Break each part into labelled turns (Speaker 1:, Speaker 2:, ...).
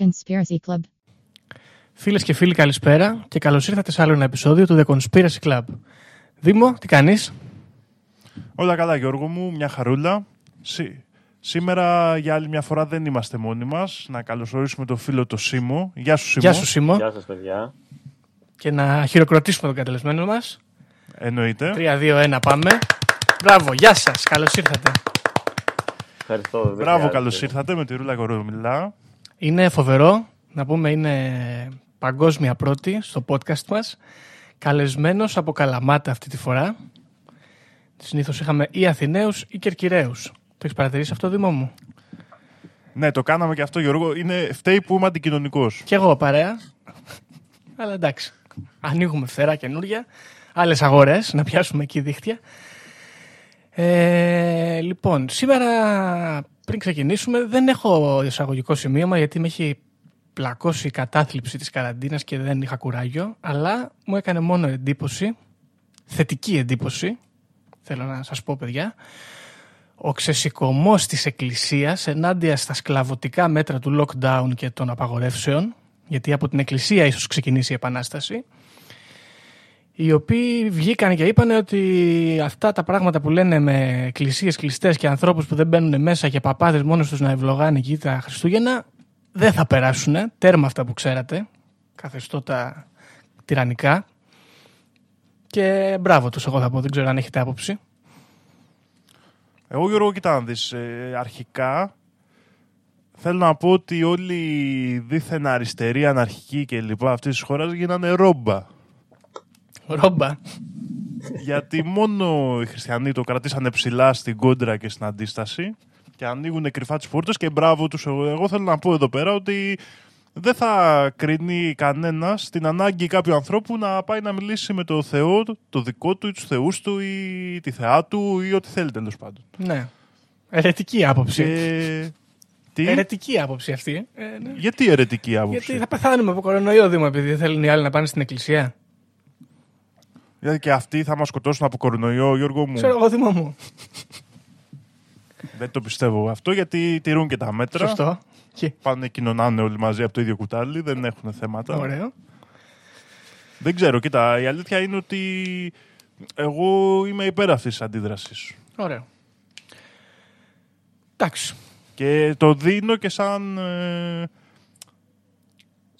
Speaker 1: The Conspiracy Club.
Speaker 2: Φίλες και φίλοι, καλησπέρα και καλώς ήρθατε σε άλλο ένα επεισόδιο του The Conspiracy Club. Δήμο, τι κάνεις;
Speaker 3: Όλα καλά, Γιώργο μου, μια χαρούλα. Σή- Σήμερα για άλλη μια φορά δεν είμαστε μόνοι μας. Να καλωσορίσουμε τον φίλο το Σίμω. Γεια σου, Σίμω.
Speaker 2: Γεια σου, Σίμω.
Speaker 4: Γεια σας παιδιά.
Speaker 2: Και να χειροκροτήσουμε τον κατελεσμένο μας.
Speaker 3: Εννοείται.
Speaker 2: 3-2-1, πάμε. Μπράβο, γεια σας, καλώς ήρθατε.
Speaker 4: Ευχαριστώ. δεν
Speaker 3: Μπράβο,
Speaker 4: χρειάζεται.
Speaker 3: καλώς ήρθατε με τη Ρούλα Κορομιλά.
Speaker 2: Είναι φοβερό, να πούμε είναι παγκόσμια πρώτη στο podcast μας. Καλεσμένος από Καλαμάτα αυτή τη φορά. Συνήθως είχαμε ή Αθηναίους ή Κερκυραίους. Το έχεις παρατηρήσει αυτό, Δήμο μου;
Speaker 3: Ναι, το κάναμε και αυτό, Γιώργο. Είναι φταίει που είμαι αντικοινωνικός.
Speaker 2: Κι εγώ παρέα. Αλλά εντάξει. Ανοίγουμε φτερά καινούρια. Άλλες αγορές, να πιάσουμε εκεί δίχτυα. Ε, λοιπόν, σήμερα πριν ξεκινήσουμε, δεν έχω εισαγωγικό σημείωμα γιατί με έχει πλακώσει η κατάθλιψη της καραντίνας και δεν είχα κουράγιο, αλλά μου έκανε μόνο εντύπωση, θετική εντύπωση, θέλω να σας πω παιδιά, ο ξεσηκωμός της Εκκλησίας ενάντια στα σκλαβωτικά μέτρα του lockdown και των απαγορεύσεων, γιατί από την Εκκλησία ίσως ξεκινήσει η Επανάσταση, οι οποίοι βγήκαν και είπαν ότι αυτά τα πράγματα που λένε με εκκλησίες κλειστές και ανθρώπους που δεν μπαίνουν μέσα και παπάδες μόνος τους να ευλογάνε εκεί τα Χριστούγεννα δεν θα περάσουν. Τέρμα αυτά που ξέρατε. Καθεστώτα τυραννικά. Και μπράβο τους εγώ θα πω. Δεν ξέρω αν έχετε άποψη.
Speaker 3: Εγώ, Γιώργο, κοιτά να δεις, ε, αρχικά θέλω να πω ότι όλοι οι δίθεν αριστεροί, αναρχικοί και λοιπά αυτής της χώρας γίνανε ρόμπα.
Speaker 2: Ρόμπα.
Speaker 3: Γιατί μόνο οι χριστιανοί το κρατήσανε ψηλά στην κόντρα και στην αντίσταση και ανοίγουν κρυφά τις πόρτες και μπράβο τους. Εγώ, εγώ θέλω να πω εδώ πέρα ότι δεν θα κρίνει κανένας την ανάγκη κάποιου ανθρώπου να πάει να μιλήσει με το Θεό, το δικό του ή τους θεούς του ή τη θεά του ή ό,τι θέλει τέλος πάντων.
Speaker 2: Ναι. Ερετική άποψη.
Speaker 3: Και... Τι;
Speaker 2: Ερετική άποψη αυτή. Ε, ναι.
Speaker 3: Γιατί αιρετική άποψη;
Speaker 2: Γιατί θα πεθάνουμε από κορονοϊό Δήμο επειδή δεν θέλουν οι άλλοι να πάνε στην εκκλησία.
Speaker 3: Γιατί και αυτοί θα μας σκοτώσουν από κορονοϊό, Γιώργο μου.
Speaker 2: Ξέρω εγώ Δήμο μου.
Speaker 3: Δεν το πιστεύω αυτό γιατί τηρούν και τα μέτρα.
Speaker 2: Σωστό. Και...
Speaker 3: Πάνε κοινωνάνε όλοι μαζί από το ίδιο κουτάλι, δεν έχουν θέματα.
Speaker 2: Ωραίο.
Speaker 3: Δεν ξέρω, κοίτα, η αλήθεια είναι ότι εγώ είμαι υπέρ αυτής της αντίδρασης.
Speaker 2: Ωραίο. Εντάξει.
Speaker 3: Και το δίνω και σαν, ε,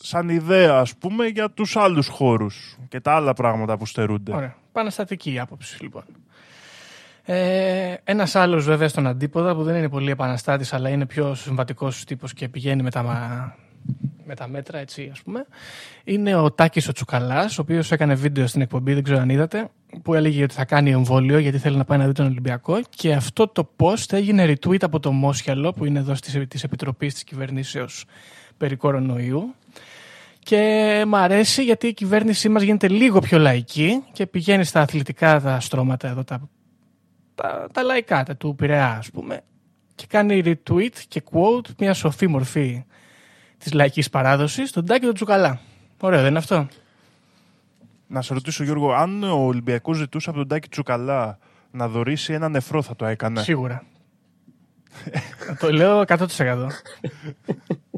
Speaker 3: σαν ιδέα, ας πούμε, για τους άλλους χώρους και τα άλλα πράγματα που στερούνται.
Speaker 2: Ωραία. Παναστατική η άποψη, λοιπόν. Ε, Ένας άλλος, βέβαια, στον αντίποδα που δεν είναι πολύ επαναστάτης, αλλά είναι πιο συμβατικός τύπος και πηγαίνει με τα, μα- με τα μέτρα, έτσι, ας πούμε. Είναι ο Τάκης ο Τσουκαλάς, ο οποίος έκανε βίντεο στην εκπομπή, δεν ξέρω αν είδατε, που έλεγε ότι θα κάνει εμβόλιο γιατί θέλει να πάει να δει τον Ολυμπιακό. Και αυτό το post έγινε retweet από το Μόσχιαλο, που είναι εδώ της Επιτροπής της Κυβερνήσεως περί κορονοϊού. Και μ' αρέσει γιατί η κυβέρνησή μας γίνεται λίγο πιο λαϊκή και πηγαίνει στα αθλητικά τα στρώματα εδώ, τα, τα, τα λαϊκά, τα του Πειραιά ας πούμε και κάνει retweet και quote μια σοφή μορφή της λαϊκής παράδοσης, τον Τάκη τον Τσουκαλά. Ωραίο δεν είναι αυτό;
Speaker 3: Να σε ρωτήσω, Γιώργο, αν ο Ολυμπιακός ζητούσε από τον Τάκη Τσουκαλά να δωρήσει ένα νεφρό, θα το έκανε;
Speaker 2: Σίγουρα. το λέω 100%.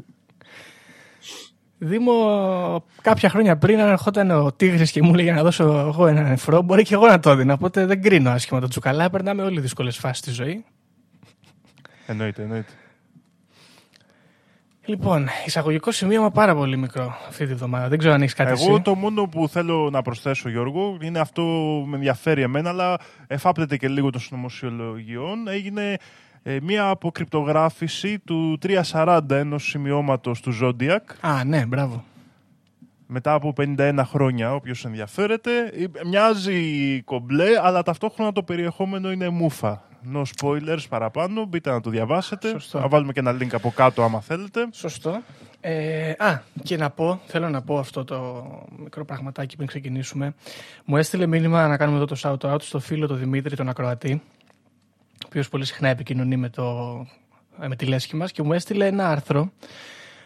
Speaker 2: Δήμο, κάποια χρόνια πριν, αν ερχόταν ο Τίγρης και μου έλεγε να δώσω εγώ ένα νεφρό, μπορεί και εγώ να το έδινα. Οπότε δεν κρίνω άσχημα τον Τσουκαλά. Περνάμε όλοι δύσκολες φάσεις στη ζωή.
Speaker 3: Εννοείται, εννοείται.
Speaker 2: Λοιπόν, εισαγωγικό σημείωμα πάρα πολύ μικρό αυτή τη βδομάδα. Δεν ξέρω αν έχεις κάτι
Speaker 3: Εγώ
Speaker 2: εσύ.
Speaker 3: το μόνο που θέλω να προσθέσω, Γιώργο, είναι αυτό που με ενδιαφέρει εμένα, αλλά εφάπτεται και λίγο των συνωμοσιολογιών. Έγινε ε, μία αποκρυπτογράφηση του 340 ενός σημειώματος του Zodiac
Speaker 2: Α, ναι, μπράβο.
Speaker 3: μετά από 51 χρόνια, όποιος ενδιαφέρεται. Ε, Μοιάζει κομπλέ, αλλά ταυτόχρονα το περιεχόμενο είναι μούφα. No spoilers παραπάνω, μπείτε να το διαβάσετε.
Speaker 2: Σωστό.
Speaker 3: Θα βάλουμε και ένα link από κάτω άμα θέλετε.
Speaker 2: Σωστό. Ε, α, και να πω, θέλω να πω αυτό το μικρό πραγματάκι πριν ξεκινήσουμε. Μου έστειλε μήνυμα να κάνουμε εδώ το shout out στο φίλο του Δημήτρη, τον Ακροατή, ο οποίος πολύ συχνά επικοινωνεί με, το, ε, με τη λέσχη μας και μου έστειλε ένα άρθρο,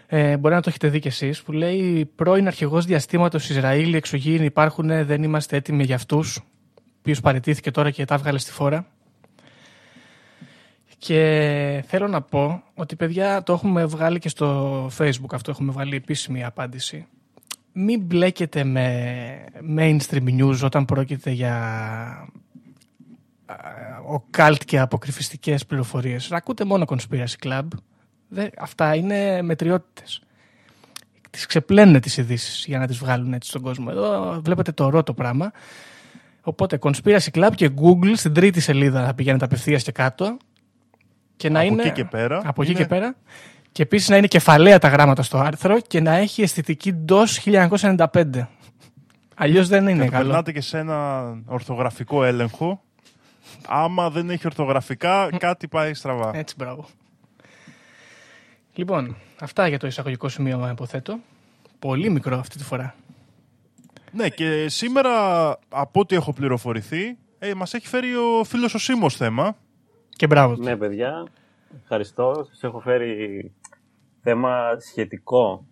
Speaker 2: ε, μπορεί να το έχετε δει κι εσείς, που λέει πρώην αρχηγός διαστήματος Ισραήλ, οι εξωγήινοι υπάρχουν, δεν είμαστε έτοιμοι για αυτούς, ο οποίος παραιτήθηκε τώρα και τα έβγαλε στη φόρα. Και θέλω να πω ότι παιδιά το έχουμε βγάλει και στο facebook αυτό, έχουμε βγάλει επίσημη απάντηση. Μην μπλέκετε με mainstream news όταν πρόκειται για ο καλτ και αποκρυφιστικές πληροφορίες. Ακούτε μόνο Conspiracy Club. Δεν, αυτά είναι μετριότητες. Τις ξεπλένουν τις ειδήσεις για να τις βγάλουν έτσι στον κόσμο. Εδώ βλέπετε το ρο το πράγμα. Οπότε Conspiracy Club και Google στην τρίτη σελίδα θα πηγαίνετε απευθείας και κάτω. Και να
Speaker 3: από
Speaker 2: είναι,
Speaker 3: εκεί και πέρα.
Speaker 2: Από εκεί
Speaker 3: είναι-
Speaker 2: και πέρα. Και επίσης να είναι κεφαλαία τα γράμματα στο άρθρο και να έχει αισθητική DOS 1995. Αλλιώς δεν είναι
Speaker 3: Και το
Speaker 2: καλό.
Speaker 3: περνάτε και σε ένα ορθογραφικό έλεγχο. Άμα δεν έχει ορθογραφικά, κάτι πάει στραβά.
Speaker 2: Έτσι, μπράβο. Λοιπόν, αυτά για το εισαγωγικό σημείωμα, υποθέτω. Πολύ μικρό αυτή τη φορά.
Speaker 3: Ναι, και σήμερα, από ό,τι έχω πληροφορηθεί, ε, μας έχει φέρει ο φίλος ο Σίμος θέμα.
Speaker 2: Και μπράβο του.
Speaker 4: Ναι, παιδιά. Ευχαριστώ. Σας έχω φέρει θέμα σχετικό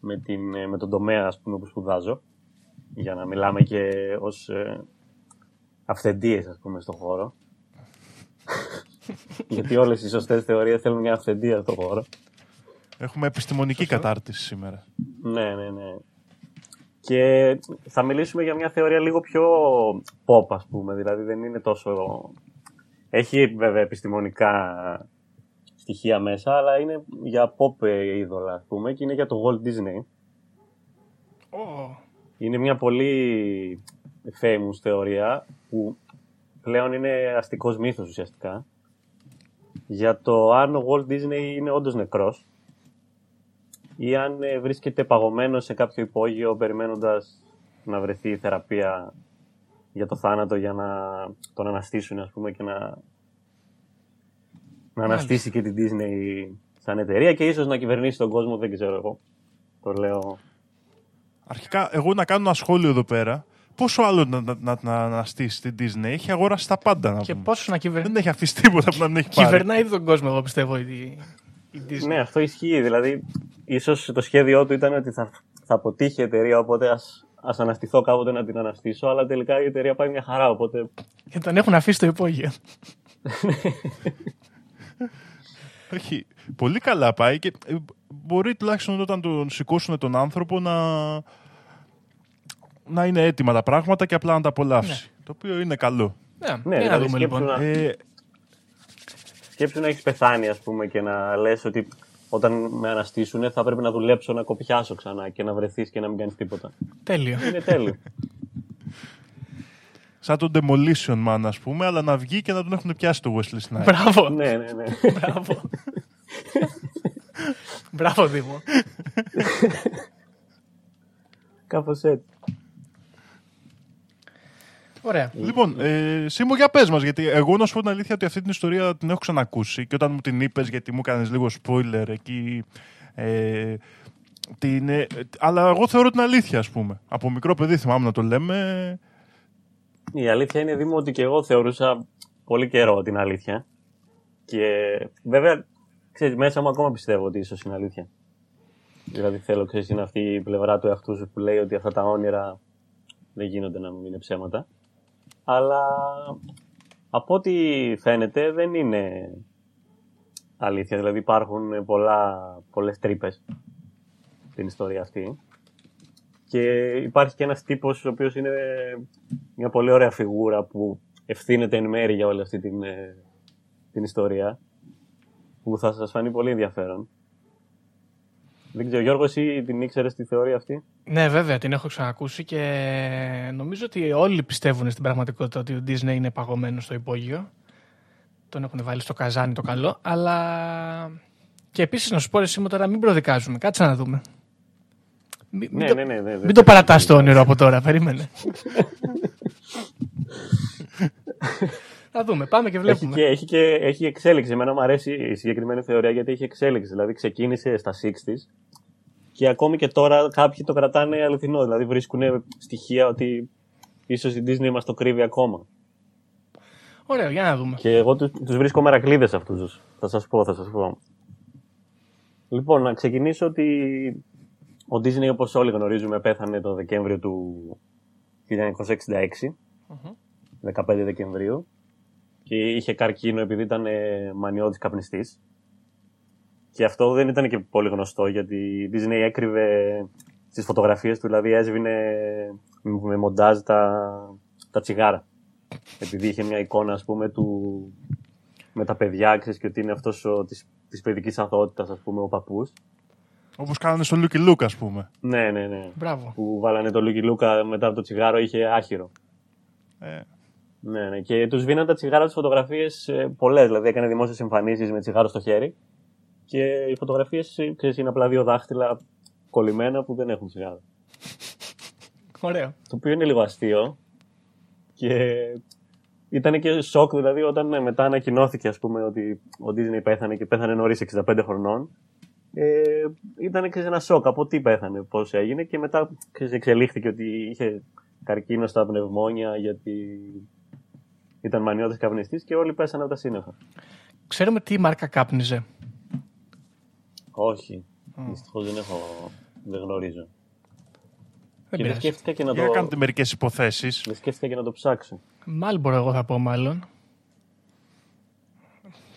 Speaker 4: με, την, ε, με τον τομέα ας πούμε, που σπουδάζω. Για να μιλάμε και ως ε, αυθεντίες, ας πούμε, στον χώρο. Γιατί όλες οι σωστές θεωρίες θέλουν μια αυθεντία στον χώρο.
Speaker 3: Έχουμε επιστημονική κατάρτιση σήμερα.
Speaker 4: Ναι, ναι, ναι. Και θα μιλήσουμε για μια θεωρία λίγο πιο pop, ας πούμε. Δηλαδή δεν είναι τόσο... Έχει βέβαια επιστημονικά στοιχεία μέσα, αλλά είναι για pop είδωλα, ας πούμε, και είναι για το Walt Disney.
Speaker 2: Ω,
Speaker 4: Είναι μια πολύ famous θεωρία που πλέον είναι αστικός μύθος ουσιαστικά για το αν ο Walt Disney είναι όντως νεκρός ή αν ε, βρίσκεται παγωμένος σε κάποιο υπόγειο περιμένοντας να βρεθεί η θεραπεία για το θάνατο για να τον αναστήσουν ας πούμε και να, να αναστήσει και την Disney σαν εταιρεία και ίσως να κυβερνήσει τον κόσμο, δεν ξέρω εγώ. Το λέω
Speaker 3: Αρχικά, εγώ να κάνω ένα σχόλιο εδώ πέρα. Πόσο άλλο να, να, να, να αναστήσει την Disney. Έχει αγοράσει τα πάντα να
Speaker 2: Και
Speaker 3: πούμε.
Speaker 2: πόσο να κυβερνάει.
Speaker 3: Δεν έχει αφήσει τίποτα που να μην έχει πάρει.
Speaker 2: Κυβερνάει ήδη τον κόσμο, εγώ πιστεύω, η, η Disney.
Speaker 4: Ναι, αυτό ισχύει. Δηλαδή, ίσως το σχέδιό του ήταν ότι θα, θα αποτύχει η εταιρεία, οπότε ας ας αναστηθώ κάποτε να την αναστήσω. Αλλά τελικά η εταιρεία πάει μια χαρά, οπότε.
Speaker 2: Και τον έχουν αφήσει στο υπόγειο.
Speaker 3: Όχι. Πολύ καλά πάει και ε, μπορεί τουλάχιστον όταν τον σηκώσουν τον άνθρωπο να, να είναι έτοιμα τα πράγματα και απλά να τα απολαύσει. Το οποίο είναι καλό.
Speaker 2: Ναι,
Speaker 4: Ναι,
Speaker 2: για να
Speaker 4: δηλαδή
Speaker 2: δούμε
Speaker 4: σκέψου
Speaker 2: λοιπόν.
Speaker 4: να-
Speaker 3: Ε,
Speaker 4: Σκέψου να έχεις πεθάνει, ας πούμε, και να λες ότι όταν με αναστήσουν θα πρέπει να δουλέψω να κοπιάσω ξανά και να βρεθείς και να μην κάνεις τίποτα.
Speaker 2: Τέλειο.
Speaker 4: Είναι τέλειο.
Speaker 3: σαν τον Demolition Man, ας πούμε, αλλά να βγει και να τον έχουν πιάσει το Wesley Snipes.
Speaker 2: Μπράβο.
Speaker 4: ναι, ναι, ναι.
Speaker 2: Μπράβο. Μπράβο, Δήμο.
Speaker 4: Κάπως έτσι.
Speaker 2: Ωραία.
Speaker 3: Λοιπόν, ε, Σίμω, για πες μας, γιατί εγώ να σου πω την αλήθεια ότι αυτή την ιστορία την έχω ξανακούσει και όταν μου την είπες, γιατί μου έκανες λίγο spoiler εκεί, ε, την, ε, αλλά εγώ θεωρώ την αλήθεια, ας πούμε. Από μικρό παιδί θυμάμαι να το λέμε.
Speaker 4: Η αλήθεια είναι, Δήμο, ότι και εγώ θεωρούσα πολύ καιρό την αλήθεια. Και βέβαια, ξέρεις, μέσα μου ακόμα πιστεύω ότι ίσως είναι αλήθεια. Δηλαδή θέλω, ξέρεις, είναι αυτή η πλευρά του εαυτού σου που λέει ότι αυτά τα όνειρα δεν γίνονται να μην είναι ψέματα. Αλλά από ό,τι φαίνεται δεν είναι αλήθεια. Δηλαδή υπάρχουν πολλά, πολλές τρύπες στην ιστορία αυτή. Και υπάρχει και ένας τύπος ο οποίος είναι μια πολύ ωραία φιγούρα που ευθύνεται εν μέρη για όλη αυτή την, ε, την ιστορία που θα σας φανεί πολύ ενδιαφέρον. Δεν ξέρω, Γιώργος, εσύ την ήξερες τη θεωρία αυτή;
Speaker 2: Ναι, βέβαια, την έχω ξανακούσει και νομίζω ότι όλοι πιστεύουν στην πραγματικότητα ότι ο Disney είναι παγωμένος στο υπόγειο. Τον έχουν βάλει στο καζάνι το καλό, αλλά. Και επίσης να σου πω εσύ μου τώρα μην προδικάζουμε. Κάτσε να δούμε. Μην,
Speaker 4: Ναι,
Speaker 2: το,
Speaker 4: ναι, ναι, ναι, δεν-
Speaker 2: μην το παρατάς το όνειρο από τώρα, περίμενε. Θα δούμε, πάμε και
Speaker 4: Έχει
Speaker 2: βλέπουμε.
Speaker 4: και, έχει και έχει εξέλιξη. Εμένα μου αρέσει η συγκεκριμένη θεωρία γιατί έχει εξέλιξη. Δηλαδή ξεκίνησε στα 60s και ακόμη και τώρα κάποιοι το κρατάνε αληθινό. Δηλαδή βρίσκουν στοιχεία ότι ίσως η Disney μας το κρύβει ακόμα.
Speaker 2: Ωραία, για να δούμε.
Speaker 4: Και εγώ τους, τους βρίσκω μερακλείδες αυτούς. τους. Θα σας πω, θα σας πω. Λοιπόν, να ξεκινήσω ότι ο Disney όπως όλοι γνωρίζουμε πέθανε το Δεκέμβριο του 1966. 15 Δεκεμβρίου. Και είχε καρκίνο επειδή ήταν ε, μανιώδης καπνιστής. Και αυτό δεν ήταν και πολύ γνωστό γιατί η Disney έκρυβε στις φωτογραφίες του, δηλαδή έσβηνε με μοντάζ τα, τα τσιγάρα. Επειδή είχε μια εικόνα, ας πούμε, του, με τα παιδιά, ξέρεις, και ότι είναι αυτός ο, της, της παιδικής αθωότητας, ας πούμε, ο παππούς.
Speaker 3: Όπως κάνανε στο Λούκι Λουκ, ας πούμε.
Speaker 4: Ναι, ναι, ναι.
Speaker 2: Μπράβο.
Speaker 4: Που βάλανε το Λούκι Λουκ μετά από το τσιγάρο, είχε άχυρο.
Speaker 3: Ε,
Speaker 4: Ναι, ναι. Και του σβήναν τα τσιγάρα τις φωτογραφίες πολλές. Δηλαδή έκανε δημόσιες εμφανίσεις με τσιγάρο στο χέρι. Και οι φωτογραφίες είναι απλά δύο δάχτυλα κολλημένα που δεν έχουν τσιγάρο.
Speaker 2: Ωραίο.
Speaker 4: Το οποίο είναι λίγο αστείο. Και ήταν και σοκ, δηλαδή, όταν ε, μετά ανακοινώθηκε, ας πούμε, ότι ο Disney πέθανε και πέθανε νωρίς 65 χρονών. Ε, ήταν και ένα σοκ από τι πέθανε, πώς έγινε. Και μετά ξέρεις, εξελίχθηκε ότι είχε καρκίνο στα πνευμόνια γιατί ήταν μανιώδης καπνιστής και όλοι πέσανε από τα σύννεφα.
Speaker 2: Ξέρουμε τι μάρκα κάπνιζε.
Speaker 4: Όχι. Δυστυχώς δεν έχω. Δεν γνωρίζω.
Speaker 2: Δεν
Speaker 4: και δεν
Speaker 2: πειράζει.
Speaker 4: σκέφτηκα και να
Speaker 3: για
Speaker 4: το.
Speaker 3: κάντε μερικές υποθέσεις.
Speaker 4: Δεν σκέφτηκα και να το ψάξω.
Speaker 2: Μάλμπορο εγώ θα πω μάλλον.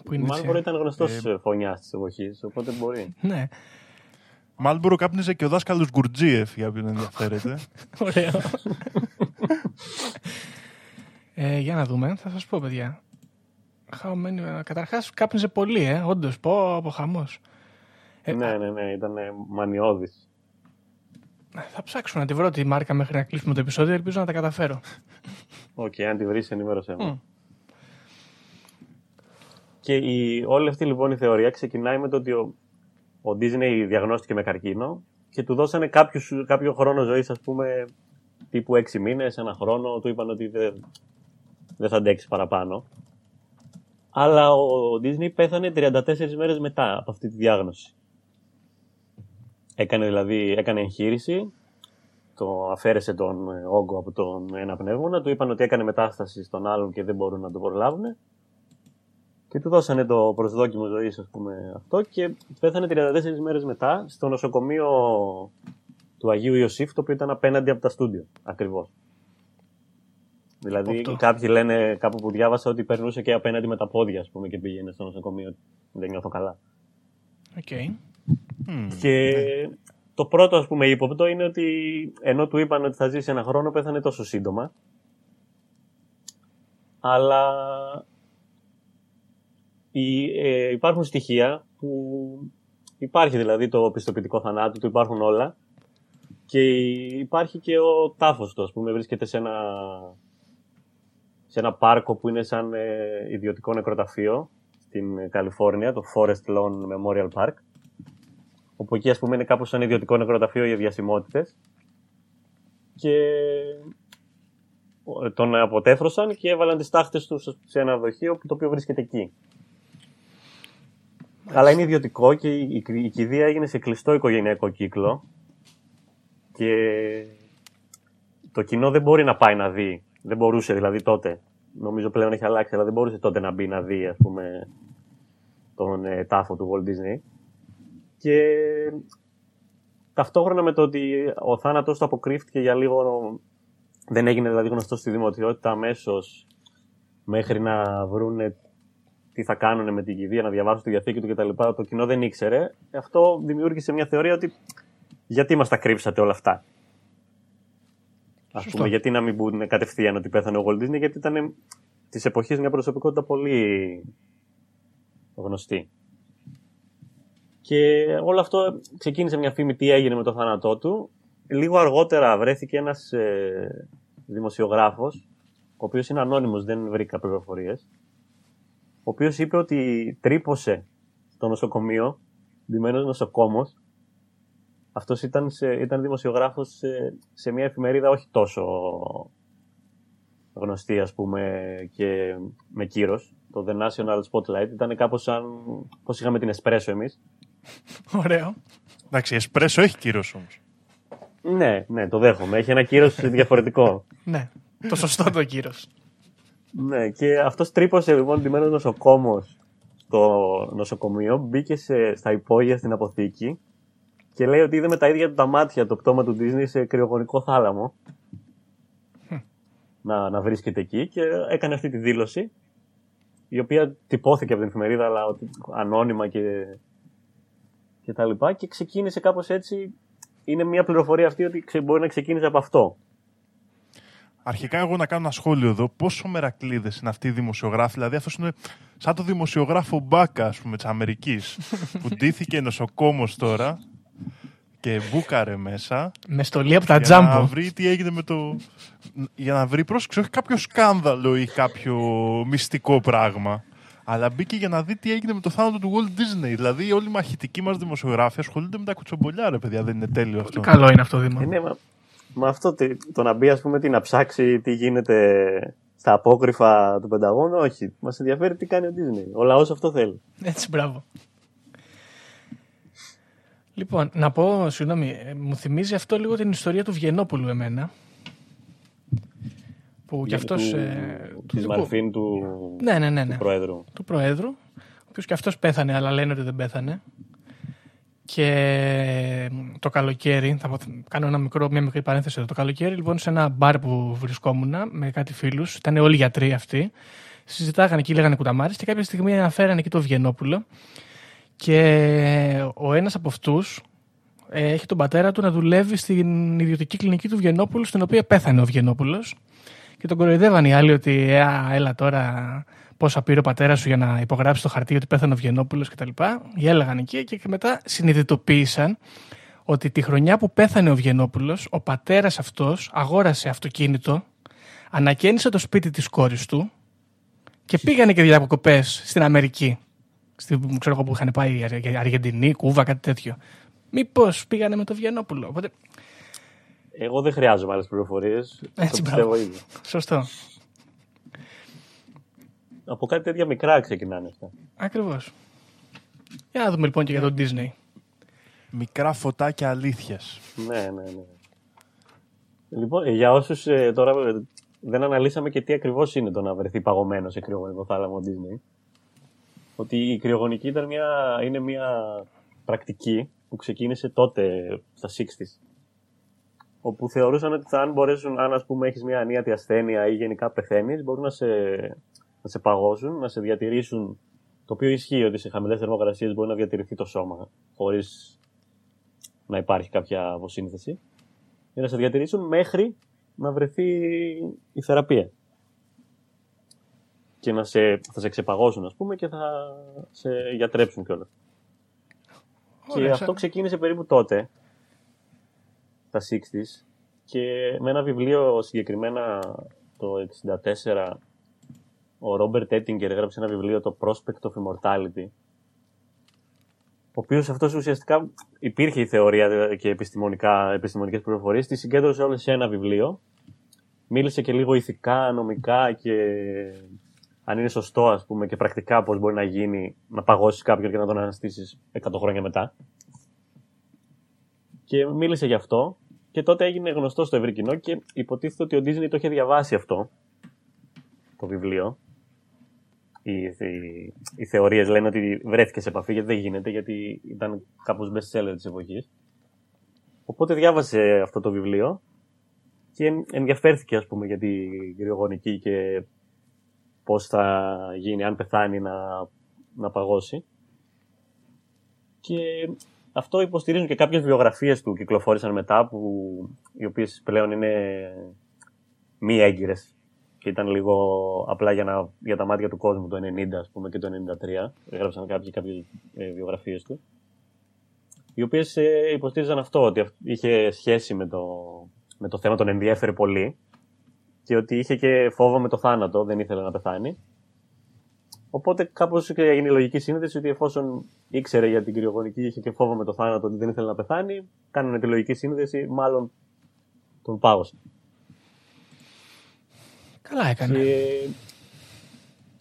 Speaker 2: Που είναι
Speaker 4: Μάλλον
Speaker 2: έτσι.
Speaker 4: ήταν γνωστός ε... φωνιάς της εποχής, οπότε μπορεί.
Speaker 2: Ναι,
Speaker 3: Μάλμπορο κάπνιζε και ο δάσκαλος Γκουρτζίεφ, για όποιον ενδιαφέρεται.
Speaker 2: ωραίο. Ε, για να δούμε, θα σας πω παιδιά. How many... Καταρχάς κάπνιζε πολύ, ε, όντως, πω πω χαμός. Ε,
Speaker 4: ναι, ναι, ναι, ήταν μανιώδης.
Speaker 2: Θα ψάξω να τη βρω τη μάρκα μέχρι να κλείσουμε το επεισόδιο, ελπίζω να τα καταφέρω.
Speaker 4: Οκ, αν τη βρεις, ενημέρωσέ με.
Speaker 2: Μμ.
Speaker 4: Και η, όλη αυτή λοιπόν η θεωρία ξεκινάει με το ότι ο, ο Disney διαγνώστηκε με καρκίνο και του δώσανε κάποιους, κάποιο χρόνο ζωής, ας πούμε, τύπου 6 μήνες, ένα χρόνο. Του είπαν ότι δεν, δεν θα αντέξει παραπάνω. Αλλά ο Disney πέθανε 34 μέρες μετά από αυτή τη διάγνωση. Έκανε δηλαδή, έκανε εγχείρηση, το αφαίρεσε τον ε, όγκο από τον ένα πνεύμονα, του είπαν ότι έκανε μετάσταση στον άλλον και δεν μπορούν να το προλάβουν. Και του δώσανε το προσδόκιμο ζωής, ας πούμε, αυτό και πέθανε 34 μέρες μετά στο νοσοκομείο του Αγίου Ιωσήφ, το οποίο ήταν απέναντι από τα στούντιο. Ακριβώς. Δηλαδή,
Speaker 2: Οπότε.
Speaker 4: κάποιοι λένε κάπου που διάβασα ότι περνούσε και απέναντι με τα πόδια, ας πούμε, και πήγαινε στο νοσοκομείο. Δεν νιώθω καλά.
Speaker 2: Οκ.
Speaker 3: Μμμ.
Speaker 4: Και το πρώτο, ας πούμε, ύποπτο είναι ότι ενώ του είπαν ότι θα ζήσει ένα χρόνο, πέθανε τόσο σύντομα. Αλλά η- ε, υπάρχουν στοιχεία που υπάρχει δηλαδή το πιστοποιητικό θανάτου του, υπάρχουν όλα. Και υπάρχει και ο τάφος του, ας πούμε, βρίσκεται σε ένα, σε ένα πάρκο που είναι σαν ε, ιδιωτικό νεκροταφείο στην ε, Καλιφόρνια, το Forest Lawn Memorial Park όπου εκεί ας πούμε είναι κάπως σαν ιδιωτικό νεκροταφείο για διασημότητες και τον αποτέφρωσαν και έβαλαν τις τάχτες τους σε ένα δοχείο που το οποίο βρίσκεται εκεί. Αλλά είναι ιδιωτικό και η, η, η κηδεία έγινε σε κλειστό οικογενειακό κύκλο και το κοινό δεν μπορεί να πάει να δει. Δεν μπορούσε δηλαδή τότε. Νομίζω πλέον έχει αλλάξει, αλλά δεν μπορούσε τότε να μπει να δει ας πούμε τον ε, τάφο του Walt Disney. Και ταυτόχρονα με το ότι ο θάνατος του αποκρύφθηκε για λίγο, δεν έγινε δηλαδή γνωστό στη δημοτικότητα αμέσως μέχρι να βρούνε τι θα κάνουν με την κηδεία, να διαβάσουν τη διαθήκη του κτλ. Το κοινό δεν ήξερε. Αυτό δημιούργησε μια θεωρία ότι γιατί μας τα κρύψατε όλα αυτά; Ας
Speaker 2: Σωστό.
Speaker 4: πούμε, γιατί να μην μπουν κατευθείαν ότι πέθανε ο Walt Disney, γιατί ήταν της εποχής μια προσωπικότητα πολύ γνωστή. Και όλο αυτό ξεκίνησε μια φήμη τι έγινε με το θάνατό του. Λίγο αργότερα βρέθηκε ένας ε, δημοσιογράφος, ο οποίος είναι ανώνυμος, δεν βρήκα πληροφορίες, ο οποίος είπε ότι τρύπωσε στο νοσοκομείο, ντυμένος νοσοκόμος. Αυτός ήταν, σε, ήταν δημοσιογράφος σε, σε μια εφημερίδα όχι τόσο γνωστή, ας πούμε, και με κύρος. Το The National Spotlight ήταν κάπως σαν, πώς είχαμε την Espresso εμείς.
Speaker 2: Ωραίο.
Speaker 3: Εντάξει, η Εσπρέσο έχει κύρος όμως.
Speaker 4: Ναι, ναι, το δέχομαι. Έχει ένα κύρος διαφορετικό.
Speaker 2: Ναι. Το σωστό το κύριο.
Speaker 4: ναι, και αυτός τρύπωσε λοιπόν ντυμένος νοσοκόμος στο νοσοκομείο, μπήκε σε, στα υπόγεια στην αποθήκη και λέει ότι είδε με τα ίδια του τα μάτια το πτώμα του Disney σε κρυογονικό θάλαμο. να, να βρίσκεται εκεί και έκανε αυτή τη δήλωση. η οποία τυπώθηκε από την εφημερίδα, αλλά ότι- ανώνυμα και, και τα λοιπά. Και ξεκίνησε κάπως έτσι. Είναι μια πληροφορία αυτή ότι ξε- μπορεί να ξεκίνησε από αυτό.
Speaker 3: Αρχικά, εγώ να κάνω ένα σχόλιο εδώ. Πόσο μερακλείδες είναι αυτοί οι δημοσιογράφοι; Δηλαδή, αυτός είναι σαν το δημοσιογράφο Μπάκα, ας πούμε, της Αμερικής. που ντύθηκε νοσοκόμος τώρα και μπούκαρε μέσα.
Speaker 2: Με στολή από τα
Speaker 3: για να
Speaker 2: τζάμπο.
Speaker 3: βρει τι έγινε με το. Για να βρει, πρόσεξε, όχι κάποιο σκάνδαλο ή κάποιο μυστικό πράγμα. Αλλά μπήκε για να δει τι έγινε με το θάνατο του Walt Disney. Δηλαδή, όλοι οι μαχητικοί μας δημοσιογράφοι ασχολούνται με τα κουτσομπολιά, ρε παιδιά. Δεν είναι τέλειο αυτό.
Speaker 2: Καλό είναι αυτό, Δήμα.
Speaker 4: Ε, ναι, μα, μα αυτό τι- το να μπει, ας πούμε, τι, να ψάξει τι γίνεται στα απόκρυφα του Πενταγώνου, όχι. Μας ενδιαφέρει τι κάνει ο Disney. Ο λαός αυτό θέλει.
Speaker 2: Έτσι, μπράβο. Λοιπόν, να πω, συγγνώμη, ε, μου θυμίζει αυτό λίγο την ιστορία του Βιενόπουλου εμένα. Που κι αυτός... ε, του
Speaker 4: Της
Speaker 2: δικού-
Speaker 4: Μαρφίν του,
Speaker 2: Ναι, ναι, ναι, ναι.
Speaker 4: του Προέδρου.
Speaker 2: του Προέδρου, ο οποίος και αυτός πέθανε, αλλά λένε ότι δεν πέθανε. Και ε, το καλοκαίρι, θα πω- κάνω ένα μικρό, μια μικρή παρένθεση εδώ. Το καλοκαίρι, λοιπόν, σε ένα μπαρ που βρισκόμουν με κάτι φίλους, ήταν όλοι γιατροί αυτοί, συζητάγανε εκεί, λέγανε κουταμάρες και κάποια στιγμή αναφέρανε εκεί το Βιενόπουλο. Και ο ένας από αυτούς ε, έχει τον πατέρα του να δουλεύει στην ιδιωτική κλινική του Βιενόπουλου, στην οποία πέθανε ο Βιενόπουλος. Και τον κοροϊδεύαν οι άλλοι ότι ε, α, έλα τώρα πόσα πήρε ο πατέρας σου για να υπογράψει το χαρτί ότι πέθανε ο Βιενόπουλος κτλ. Γέλαγαν εκεί και μετά συνειδητοποίησαν ότι τη χρονιά που πέθανε ο Βιενόπουλος, ο πατέρας αυτός αγόρασε αυτοκίνητο, ανακαίνισε το σπίτι της κόρης του και πήγανε και διακοπές στην Αμερική. Στην, ξέρω εγώ που είχαν πάει η Αργεντινή, Κούβα, κάτι τέτοιο. Μήπως πήγανε με το Βιενόπουλο. Οπότε,
Speaker 4: Εγώ δεν χρειάζομαι άλλες πληροφορίες. Το
Speaker 2: Έτσι,
Speaker 4: πιστεύω
Speaker 2: μπράβο.
Speaker 4: ήδη.
Speaker 2: σωστό.
Speaker 4: Από κάτι τέτοια μικρά ξεκινάνε αυτά.
Speaker 2: Ακριβώς. Για να δούμε λοιπόν και για τον Disney.
Speaker 3: Μικρά φωτάκια αλήθειας.
Speaker 4: ναι, ναι, ναι. Λοιπόν, ε, για όσους τώρα ε, δεν αναλύσαμε και τι ακριβώς είναι το να βρεθεί παγωμένος σε κρυογονικό θάλαμο Disney. Ότι η κρυογονική ήταν μια, είναι μια πρακτική που ξεκίνησε τότε στα 60s. Όπου θεωρούσαν ότι θα, αν μπορέσουν, αν ας πούμε έχεις μια ανίατη ασθένεια ή γενικά πεθαίνεις, μπορούν να σε, να σε παγώσουν, να σε διατηρήσουν. Το οποίο ισχύει ότι σε χαμηλές θερμοκρασίες μπορεί να διατηρηθεί το σώμα χωρίς να υπάρχει κάποια αποσύνθεση. Για να σε διατηρήσουν μέχρι να βρεθεί η θεραπεία. Και να σε, θα σε ξεπαγώσουν, ας πούμε, και θα σε γιατρέψουν κιόλας. Και
Speaker 2: Ωραία,
Speaker 4: αυτό
Speaker 2: σαν-
Speaker 4: ξεκίνησε περίπου τότε, τα 60s, και με ένα βιβλίο συγκεκριμένα το 64, ο Ρόμπερτ Έτιγκερ έγραψε ένα βιβλίο, το Prospect of Immortality, ο οποίος αυτός ουσιαστικά υπήρχε η θεωρία και επιστημονικά, επιστημονικές πληροφορίες, τη συγκέντρωσε όλες σε ένα βιβλίο. Μίλησε και λίγο ηθικά, νομικά και αν είναι σωστό ας πούμε και πρακτικά πώς μπορεί να γίνει να παγώσεις κάποιον και να τον αναστήσεις 100 χρόνια μετά. Και μίλησε γι' αυτό και τότε έγινε γνωστό στο ευρύ κοινό και υποτίθεται ότι ο Disney το είχε διαβάσει αυτό το βιβλίο. Οι, οι, οι θεωρίες λένε ότι βρέθηκε σε επαφή γιατί δεν γίνεται γιατί ήταν κάπως best seller της εποχής. Οπότε διάβασε αυτό το βιβλίο και εν- ενδιαφέρθηκε ας πούμε για την κρυογονική και πώς θα γίνει αν πεθάνει να, να παγώσει. Και αυτό υποστηρίζουν και κάποιες βιογραφίες του κυκλοφόρησαν μετά που οι οποίες πλέον είναι μη έγκυρες και ήταν λίγο απλά για, να, για τα μάτια του κόσμου το 90 ας πούμε και το 93 έγραψαν κάποιοι κάποιες ε, βιογραφίες του. Οι οποίες ε, υποστήριζαν αυτό ότι αυ- είχε σχέση με το, με το θέμα τον ενδιέφερε πολύ και ότι είχε και φόβο με το θάνατο, δεν ήθελε να πεθάνει. Οπότε κάπως έγινε η λογική σύνδεση ότι εφόσον ήξερε για την κρυογονική, είχε και φόβο με το θάνατο, ότι δεν ήθελε να πεθάνει, κάνανε τη λογική σύνδεση, μάλλον τον πάγωσε.
Speaker 2: Καλά έκανε.
Speaker 4: Και...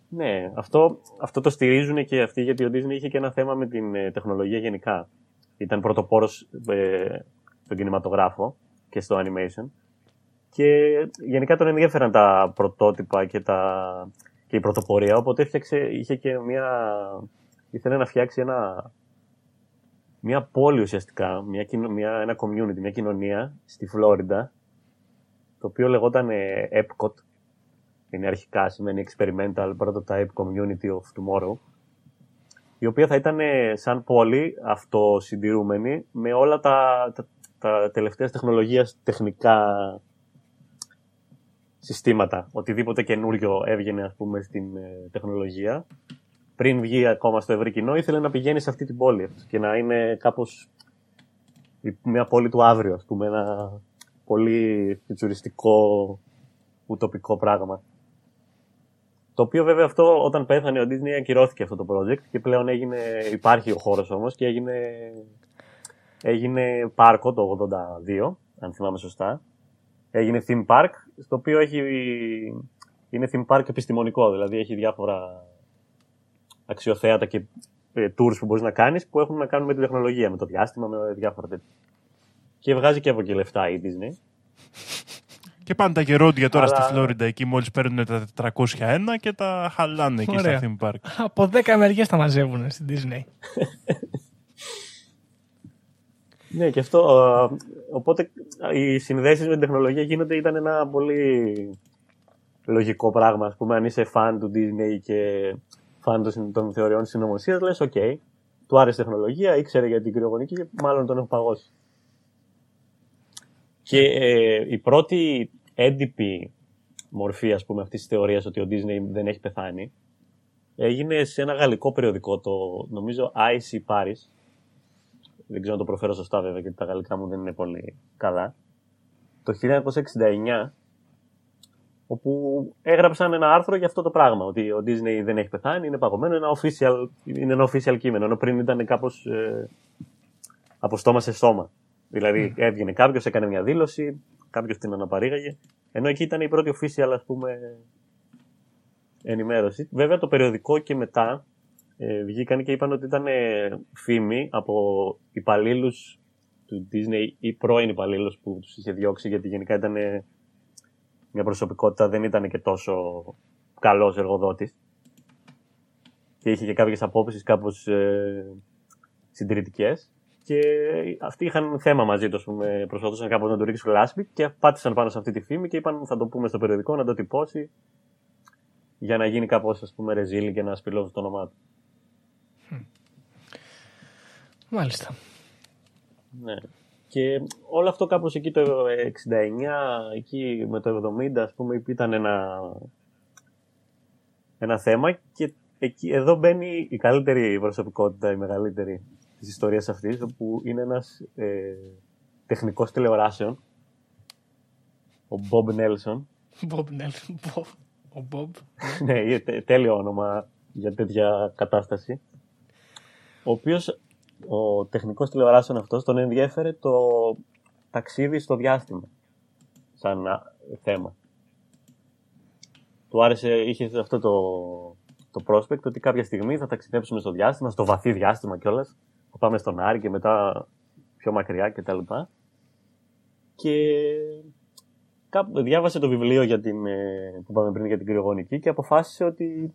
Speaker 4: Ναι, αυτό, αυτό το στηρίζουν και αυτοί γιατί ο Disney είχε και ένα θέμα με την ε, τεχνολογία γενικά. Ήταν πρωτοπόρος ε, στον κινηματογράφο και στο animation. Και γενικά τον ενδιαφέραν τα πρωτότυπα και, τα, και η πρωτοπορία, οπότε έφτιαξε, είχε και μια... ήθελε να φτιάξει ένα, μια πόλη ουσιαστικά, μια, κοινο- μια, ένα community, μια κοινωνία στη Φλόριντα, το οποίο λεγόταν ε, Epcot. Είναι αρχικά, σημαίνει Experimental Prototype Community of Tomorrow, η οποία θα ήταν ε, σαν πόλη αυτοσυντηρούμενη με όλα τα, τα, τα τελευταίες τεχνολογίας τεχνικά συστήματα. Οτιδήποτε καινούριο έβγαινε ας πούμε στην ε, τεχνολογία πριν βγει ακόμα στο ευρύ κοινό ήθελε να πηγαίνει σε αυτή την πόλη και να είναι κάπως μια πόλη του αύριο ας πούμε ένα πολύ φιτσουριστικό ουτοπικό πράγμα. Το οποίο βέβαια αυτό όταν πέθανε ο Disney ακυρώθηκε αυτό το project και πλέον έγινε, υπάρχει ο χώρος όμως και έγινε, έγινε πάρκο το 82, αν θυμάμαι σωστά. Έγινε theme park, στο οποίο έχει, είναι theme park επιστημονικό, δηλαδή έχει διάφορα αξιοθέατα και ε, tours που μπορείς να κάνεις που έχουν να κάνουν με τη τεχνολογία, με το διάστημα, με διάφορα τέτοια. Και βγάζει και από εκεί λεφτά η Disney.
Speaker 3: Και πάνε τα γερόντια τώρα
Speaker 4: Αλλά-
Speaker 3: στη Φλόριντα. Εκεί μόλις παίρνουν τα 401 και τα χαλάνε εκεί
Speaker 2: Ωραία.
Speaker 3: στα theme park.
Speaker 2: Από 10 μεριές τα μαζεύουν στην Disney.
Speaker 4: Ναι, και αυτό. α, Οπότε οι συνδέσεις με την τεχνολογία γίνονται ήταν ένα πολύ λογικό πράγμα. Ας πούμε, αν είσαι φαν του Disney και φαν των- των θεωριών της συνωμοσίας, λες: Οκ, του άρεσε η τεχνολογία, ήξερε για την κρυογονική και μάλλον τον έχουν παγώσει. Και ε, η πρώτη έντυπη μορφή, ας πούμε, αυτής της θεωρίας ότι ο Disney δεν έχει πεθάνει, έγινε σε ένα γαλλικό περιοδικό, το νομίζω IC Paris, δεν ξέρω αν το προφέρω σωστά βέβαια γιατί τα γαλλικά μου δεν είναι πολύ καλά, το 1969, όπου έγραψαν ένα άρθρο για αυτό το πράγμα, ότι ο Disney δεν έχει πεθάνει, είναι παγωμένο, είναι ένα official, είναι ένα official κείμενο, ενώ πριν ήταν κάπως ε, από στόμα σε στόμα. Δηλαδή έβγαινε κάποιος, έκανε μια δήλωση, κάποιος την αναπαρήγαγε, ενώ εκεί ήταν η πρώτη official, ας πούμε, ενημέρωση. Βέβαια το περιοδικό και μετά ε, βγήκαν και είπαν ότι ήταν ε, φήμη από υπαλλήλους του Disney ή πρώην υπαλλήλους που τους είχε διώξει γιατί γενικά ήταν ε, μια προσωπικότητα, δεν ήταν και τόσο καλός εργοδότης και είχε και κάποιες απόψεις κάπως ε, συντηρητικές και αυτοί είχαν θέμα μαζί τους, ας πούμε, προσπαθούσαν κάπως να του ρίξουν λάσπη και πάτησαν πάνω σε αυτή τη φήμη και είπαν θα το πούμε στο περιοδικό να το τυπώσει για να γίνει κάπως ας πούμε ρεζίλ και να σπηλώσει το όνομά του.
Speaker 2: Μάλιστα.
Speaker 4: Ναι. Και όλο αυτό κάπως εκεί το 69, εκεί με το 70 ας πούμε ήταν ένα, ένα θέμα και εκεί, εδώ μπαίνει η καλύτερη προσωπικότητα, η μεγαλύτερη της ιστορίας αυτής, όπου είναι ένας ε, τεχνικός τηλεοράσεων, ο Bob Nelson,
Speaker 2: Bob Nelson. Bob. Ο Bob.
Speaker 4: ναι, είναι τε- τέλειο όνομα για τέτοια κατάσταση. Ο οποίος, ο τεχνικός τηλεοράσεων αυτός, τον ενδιέφερε το ταξίδι στο διάστημα, σαν α, θέμα. Του άρεσε, είχε αυτό το, το prospect ότι κάποια στιγμή θα ταξιδέψουμε στο διάστημα, στο βαθύ διάστημα κιόλας. Θα πάμε στον Άρη και μετά πιο μακριά κτλ. Και κάπου διάβασε το βιβλίο για την, ε, που είπαμε πριν για την κρυογονική και αποφάσισε ότι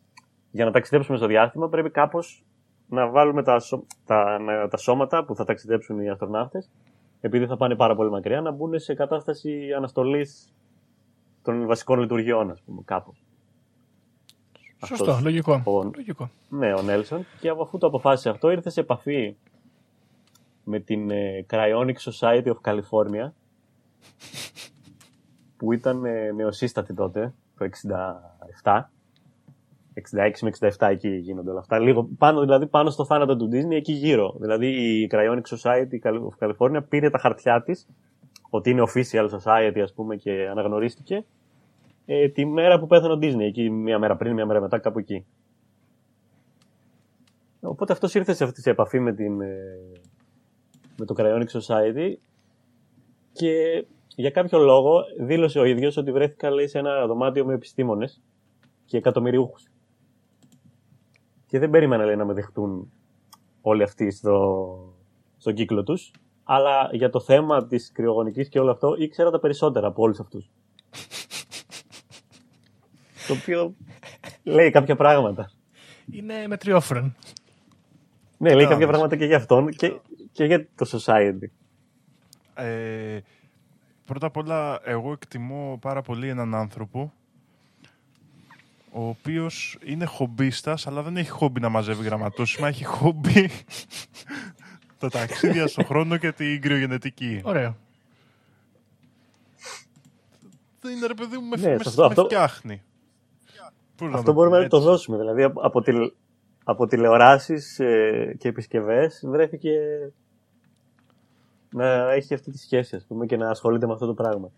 Speaker 4: για να ταξιδέψουμε στο διάστημα πρέπει κάπως να βάλουμε τα, σω- τα, να- τα σώματα που θα ταξιδέψουν οι αστροναύτες επειδή θα πάνε πάρα πολύ μακριά να μπουν σε κατάσταση αναστολής των βασικών λειτουργιών ας πούμε κάπως.
Speaker 2: Σωστό,
Speaker 4: Αυτός
Speaker 2: λογικό.
Speaker 4: ο-
Speaker 2: λογικό.
Speaker 4: ναι, ο Νέλσον. Και από αφού το αποφάσισε αυτό, ήρθε σε επαφή με την ε, Cryonic Society of California, που ήταν ε, νεοσύστατη τότε, το 67. 66 με 67 εκεί γίνονται όλα αυτά. Λίγο πάνω, δηλαδή πάνω στο θάνατο του Disney, εκεί γύρω. Δηλαδή η Cryonic Society of California πήρε τα χαρτιά της, ότι είναι official society ας πούμε και αναγνωρίστηκε, ε, τη μέρα που πέθανε ο Disney, εκεί μία μέρα πριν, μία μέρα μετά, κάπου εκεί. Οπότε αυτός ήρθε σε, αυτή- σε επαφή με, την, ε, με το Cryonic Society και για κάποιο λόγο δήλωσε ο ίδιος ότι βρέθηκα λέει, σε ένα δωμάτιο με επιστήμονες και εκατομμυριούχους. Και δεν περίμενα λέει, να με δεχτούν όλοι αυτοί στο, στον κύκλο τους, αλλά για το θέμα της κρυογονικής και όλο αυτό ήξερα τα περισσότερα από όλους αυτούς. το οποίο λέει κάποια πράγματα.
Speaker 2: Είναι μετριόφρον.
Speaker 4: Ναι, λέει κάποια
Speaker 3: Μπράβο.
Speaker 4: πράγματα και για αυτόν και, και για το society.
Speaker 3: Ε, πρώτα απ' όλα, εγώ εκτιμώ πάρα πολύ έναν άνθρωπο ο οποίος είναι χομπίστας, αλλά δεν έχει χόμπι να μαζεύει γραμματόσημα, έχει χόμπι τα ταξίδια στον χρόνο και την κρυογενετική.
Speaker 2: Ωραίο.
Speaker 3: Δεν είναι ρε παιδί μου, με,
Speaker 4: Ναι,
Speaker 3: με,
Speaker 4: σε αυτό-
Speaker 3: με
Speaker 4: αυτό-
Speaker 3: φτιάχνει. Πώς να
Speaker 4: Αυτό
Speaker 3: το
Speaker 4: μπορούμε
Speaker 3: πω,
Speaker 4: να το
Speaker 3: έτσι.
Speaker 4: δώσουμε. Δηλαδή από, από, τηλε, από τηλεοράσεις ε, και επισκευές βρέθηκε να έχει αυτή τη σχέση ας πούμε και να ασχολείται με αυτό το πράγμα.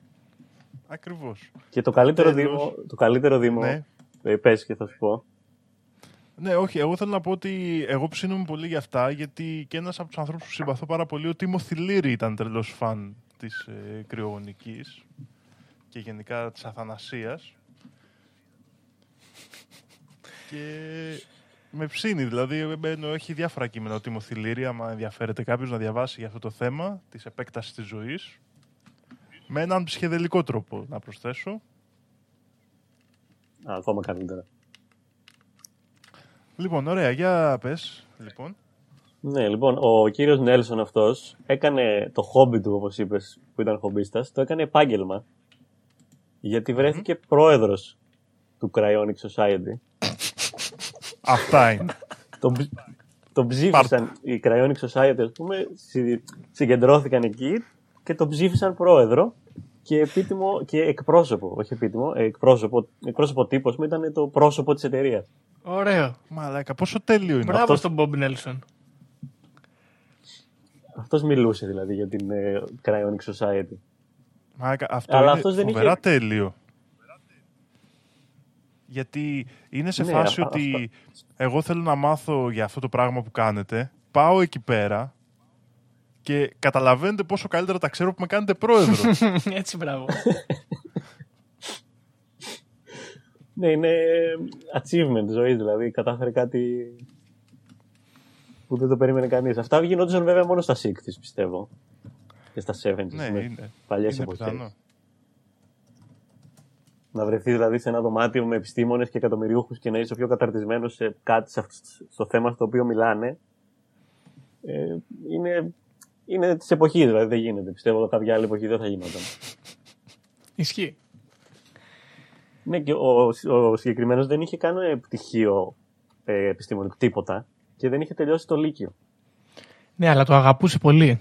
Speaker 3: Ακριβώς.
Speaker 4: Και το καλύτερο
Speaker 3: Τέλος.
Speaker 4: δήμο, το καλύτερο δήμο
Speaker 3: Ναι.
Speaker 4: Ε, πες και θα σου πω.
Speaker 3: Ναι, όχι, εγώ θέλω να πω ότι εγώ ψήνομαι πολύ για αυτά, γιατί και ένας από τους ανθρώπους που συμπαθώ πάρα πολύ, ο Τίμο Θηλύρη ήταν τρελός φαν της ε, κρυογονικής και γενικά της αθανασίας. Και με ψήνει, δηλαδή εμένα έχει διάφορα κείμενα ο Τίμο Θηλύρη, άμα ενδιαφέρεται κάποιος να διαβάσει για αυτό το θέμα της επέκτασης της ζωής. Με έναν ψυχεδελικό τρόπο, να προσθέσω.
Speaker 4: Α, ακόμα καλύτερα.
Speaker 3: Λοιπόν, ωραία, για πες, λοιπόν.
Speaker 4: Ναι, λοιπόν, ο κύριος Νέλσον αυτός έκανε το χόμπι του, όπως είπες, που ήταν χομπίστας, το έκανε επάγγελμα. Γιατί βρέθηκε πρόεδρος του Cryonic Society.
Speaker 3: Αυτά είναι.
Speaker 4: τον, ψ- τον ψήφισαν οι Cryonic Society, ας πούμε, συ- συγκεντρώθηκαν εκεί και τον ψήφισαν πρόεδρο και επίτιμο και εκπρόσωπο, όχι επίτιμο, ε, εκπρόσωπο, εκπρόσωπο τύπος μου ήταν το πρόσωπο της εταιρείας.
Speaker 2: Ωραίο.
Speaker 3: Μαλάκα, πόσο τέλειο είναι
Speaker 2: Μπράβο
Speaker 3: αυτό.
Speaker 2: στον Μπομπ Νέλσον.
Speaker 4: Αυτός μιλούσε δηλαδή για την ε, Cryonic Society.
Speaker 3: Μαλάκα, αυτό
Speaker 4: Αλλά
Speaker 3: είναι
Speaker 4: αυτός δεν
Speaker 3: φοβερά
Speaker 4: είχε-
Speaker 3: τέλειο. Γιατί είναι σε
Speaker 4: Ναι,
Speaker 3: φάση
Speaker 4: α-
Speaker 3: ότι εγώ θέλω να μάθω για αυτό το πράγμα που κάνετε. Πάω εκεί πέρα και καταλαβαίνετε πόσο καλύτερα τα ξέρω που με κάνετε πρόεδρο.
Speaker 2: Έτσι, μπράβο.
Speaker 4: Ναι, είναι achievement ζωή, δηλαδή κατάφερε κάτι που δεν το περίμενε κανείς. Αυτά γινόντουσαν βέβαια μόνο στα 60s, πιστεύω. Και στα 70s,
Speaker 3: ναι,
Speaker 4: με
Speaker 3: είναι.
Speaker 4: παλιές
Speaker 3: είναι
Speaker 4: εποχές.
Speaker 3: πιθανό.
Speaker 4: Να βρεθεί δηλαδή σε ένα δωμάτιο με επιστήμονες και εκατομμυριούχους και να είσαι ο πιο καταρτισμένος σε κάτι σε αυτό, στο θέμα στο οποίο μιλάνε. Ε, είναι, είναι της εποχής, δηλαδή δεν γίνεται. Πιστεύω ότι κάποια άλλη εποχή δεν θα γινόταν.
Speaker 2: Ισχύει.
Speaker 4: Ναι, και ο, ο συγκεκριμένος δεν είχε καν πτυχίο ε, επιστημονικό τίποτα και δεν είχε τελειώσει το Λύκειο.
Speaker 2: Ναι, αλλά το αγαπούσε πολύ.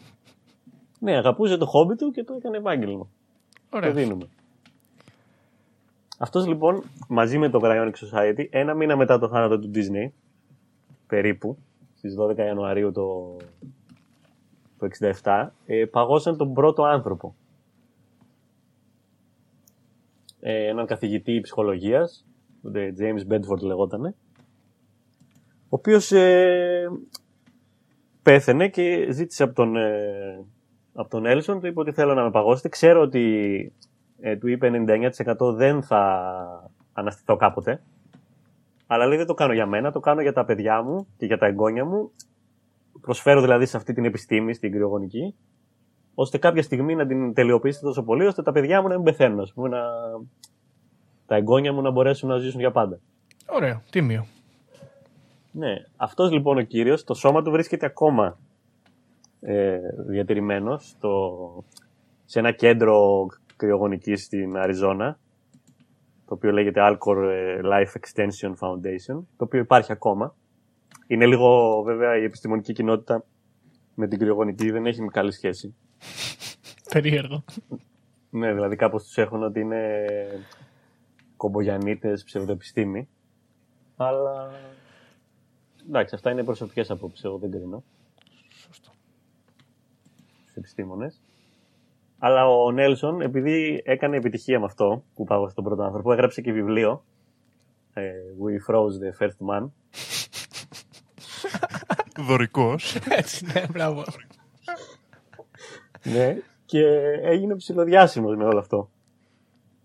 Speaker 4: Ναι, αγαπούσε το χόμπι του και το έκανε επάγγελμα. Το
Speaker 2: Ωραίο.
Speaker 4: δίνουμε. Αυτός λοιπόν μαζί με το Cryonic Society, ένα μήνα μετά το θάνατο του Disney, περίπου, στις 12 Ιανουαρίου το, το 67, ε, παγώσαν τον πρώτο άνθρωπο. Ε, έναν καθηγητή ψυχολογίας, ο James Bedford λεγότανε, ο οποίος ε, πέθαινε και ζήτησε από τον, ε, από τον Έλσον, του είπε ότι θέλω να με παγώσετε. Ξέρω ότι ε, του είπε 99% δεν θα αναστηθώ κάποτε. Αλλά λέει δεν το κάνω για μένα, το κάνω για τα παιδιά μου και για τα εγγόνια μου. Προσφέρω δηλαδή σε αυτή την επιστήμη, στην κρυογονική, ώστε κάποια στιγμή να την τελειοποιήσετε τόσο πολύ, ώστε τα παιδιά μου να μην πεθαίνουν, ας πούμε, να... τα εγγόνια μου να μπορέσουν να ζήσουν για πάντα.
Speaker 2: Ωραίο. Τίμιο.
Speaker 4: Ναι, αυτός λοιπόν ο κύριος, το σώμα του βρίσκεται ακόμα ε, διατηρημένο στο, σε ένα κέντρο κρυογονικής στην Αριζόνα, το οποίο λέγεται Alcor ε, Life Extension Foundation, το οποίο υπάρχει ακόμα. Είναι λίγο, βέβαια, η επιστημονική κοινότητα με την κρυογονική δεν έχει καλή σχέση.
Speaker 2: Περίεργο.
Speaker 4: Ναι, δηλαδή κάπως τους έχουν ότι είναι κομπογιανίτες, ψευδοεπιστήμη. Αλλά εντάξει, αυτά είναι προσωπικές απόψεις, εγώ δεν κρίνω.
Speaker 3: Σωστό.
Speaker 4: Στους επιστήμονες. Αλλά ο Νέλσον, επειδή έκανε επιτυχία με αυτό που πάγωσε τον πρώτο άνθρωπο, έγραψε και βιβλίο. ε, We froze the first man.
Speaker 3: Δωρικός.
Speaker 2: Έτσι, ναι, μπράβο.
Speaker 4: Ναι, και έγινε ψηλοδιάσημος με όλο αυτό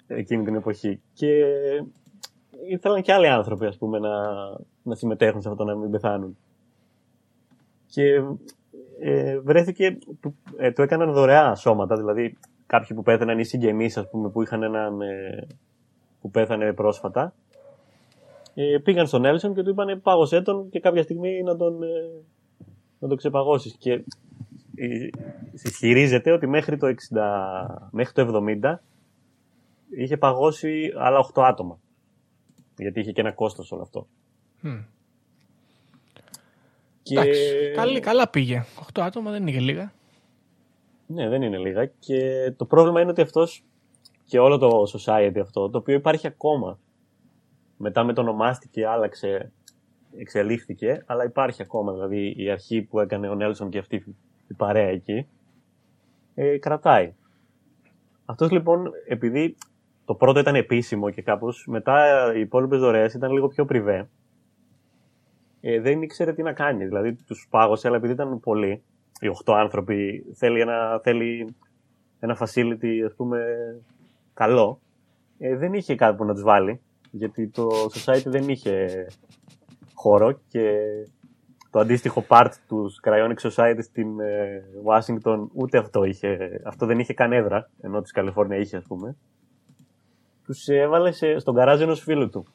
Speaker 4: εκείνη την εποχή. Και ήθελαν και άλλοι άνθρωποι, ας πούμε, να, να συμμετέχουν σε αυτό να μην πεθάνουν. Και ε, βρέθηκε, του, ε, του έκαναν δωρεά σώματα, δηλαδή κάποιοι που πέθαναν ή συγγενείς, ας πούμε, που είχαν έναν ε, που πέθανε πρόσφατα, ε, πήγαν στον Έλσον και του είπαν πάγωσέ τον και κάποια στιγμή να τον, ε, να τον ξεπαγώσεις. Και ε, ισχυρίζεται ότι μέχρι το, 60, μέχρι το 70 είχε παγώσει άλλα 8 άτομα. Γιατί είχε και ένα κόστος όλο αυτό.
Speaker 2: Μμ.
Speaker 4: Και...
Speaker 2: Εντάξει, καλή, καλά πήγε. 8 άτομα δεν είναι και λίγα.
Speaker 4: Ναι, δεν είναι λίγα. Και το πρόβλημα είναι ότι αυτός και όλο το society αυτό, το οποίο υπάρχει ακόμα. Μετά μετονομάστηκε, άλλαξε, εξελίχθηκε, αλλά υπάρχει ακόμα. Δηλαδή η αρχή που έκανε ο Νέλσον και αυτή η παρέα εκεί, ε, κρατάει. Αυτός λοιπόν, επειδή το πρώτο ήταν επίσημο και κάπως, μετά οι υπόλοιπες δωρεές ήταν λίγο πιο πριβέ, ε, δεν ήξερε τι να κάνει. Δηλαδή τους πάγωσε, αλλά επειδή ήταν πολλοί, οι 8 άνθρωποι, θέλει ένα, θέλει ένα facility, ας πούμε, καλό, ε, δεν είχε κάτι που να τους βάλει, γιατί το society δεν είχε χώρο και το αντίστοιχο part τους Cryonic Society στην ε, Washington ούτε αυτό είχε, αυτό δεν είχε καν έδρα, ενώ της Καλιφόρνια είχε ας πούμε. Τους έβαλε σε, στον καράζ ενός φίλου του,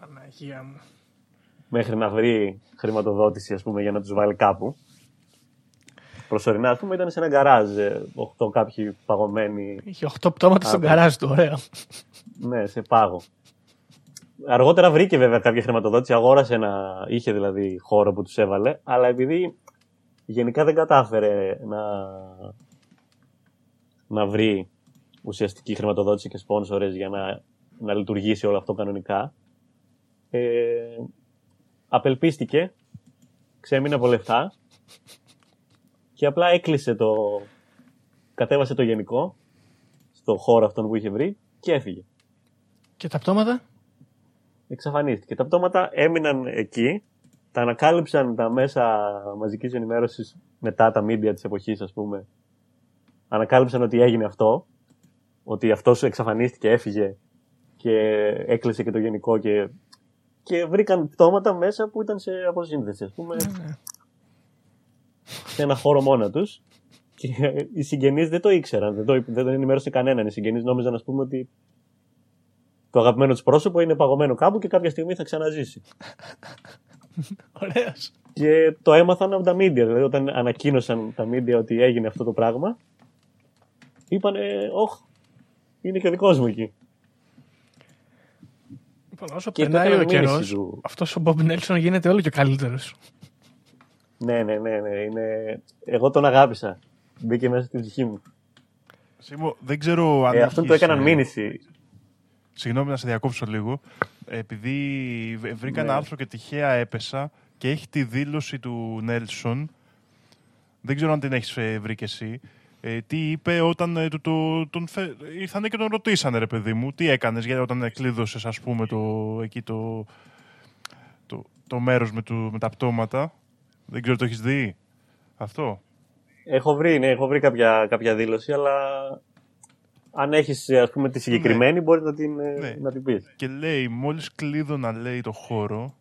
Speaker 2: Παναγία μου.
Speaker 4: μέχρι να βρει χρηματοδότηση ας πούμε για να τους βάλει κάπου. Προσωρινά ας πούμε ήταν σε ένα γκαράζ, ε, 8 κάποιοι παγωμένοι
Speaker 2: Είχε 8 πτώματα στον
Speaker 4: Α,
Speaker 2: καράζ του, ωραίο.
Speaker 4: Ναι, σε πάγο. Αργότερα βρήκε βέβαια κάποια χρηματοδότηση, αγόρασε ένα, είχε δηλαδή χώρο που τους έβαλε, αλλά επειδή γενικά δεν κατάφερε να, να βρει ουσιαστική χρηματοδότηση και σπόνσορες για να, να λειτουργήσει όλο αυτό κανονικά, ε, απελπίστηκε, ξέμεινε από λεφτά και απλά έκλεισε το, κατέβασε το γενικό στο χώρο αυτόν που είχε βρει και έφυγε
Speaker 2: Και τα πτώματα;
Speaker 4: εξαφανίστηκε. Τα πτώματα έμειναν εκεί, τα ανακάλυψαν τα μέσα μαζικής ενημέρωσης μετά τα media της εποχής, ας πούμε. Ανακάλυψαν ότι έγινε αυτό, ότι αυτός εξαφανίστηκε, έφυγε και έκλεισε και το γενικό και, και βρήκαν πτώματα μέσα που ήταν σε αποσύνδεση, ας πούμε,
Speaker 2: Ναι.
Speaker 4: Σε ένα χώρο μόνα τους. Και οι συγγενείς δεν το ήξεραν, δεν το, δεν το ενημέρωσε κανέναν. Οι συγγενείς νόμιζαν, ας πούμε, ότι το αγαπημένο τους πρόσωπο είναι παγωμένο κάπου και κάποια στιγμή θα ξαναζήσει.
Speaker 2: Ωραίος.
Speaker 4: Και το έμαθαν από τα media. Δηλαδή, όταν ανακοίνωσαν τα media ότι έγινε αυτό το πράγμα, είπανε, Ωχ, είναι και δικός μου εκεί.
Speaker 2: Λοιπόν, όσο
Speaker 4: Και το
Speaker 2: περνάει ο
Speaker 4: έκαναν
Speaker 2: καιρός,
Speaker 4: μήνυση του.
Speaker 2: αυτός ο Μπομπ Νέλσον γίνεται όλο και καλύτερος.
Speaker 4: Ναι, ναι, ναι, ναι. Είναι... Εγώ τον αγάπησα. Μπήκε μέσα στην ψυχή μου.
Speaker 3: Σίμω, δεν ξέρω αν.
Speaker 4: Ε, αυτόν
Speaker 3: έχεις,
Speaker 4: το έκαναν
Speaker 3: ε,
Speaker 4: μήνυση.
Speaker 3: Συγγνώμη να σε διακόψω λίγο. Επειδή β- βρήκα ένα
Speaker 4: Ναι.
Speaker 3: άρθρο και τυχαία έπεσα και έχει τη δήλωση του Νέλσον. Δεν ξέρω αν την έχεις ε, βρει και εσύ. Ε, τι είπε όταν ε, του, το, τον φε... ήρθανε και τον ρωτήσανε ρε παιδί μου τι έκανες για όταν κλείδωσες ας πούμε το, εκεί το, το, το μέρος με, του, με τα πτώματα. Δεν ξέρω το έχεις δει αυτό;
Speaker 4: Έχω βρει, ναι, έχω βρει κάποια, κάποια δήλωση, αλλά αν έχεις, ας πούμε, τη συγκεκριμένη, μπορείς να την, ε,
Speaker 3: Ναι.
Speaker 4: να την πεις.
Speaker 3: Και λέει μόλις κλείδωνα λέει το χώρο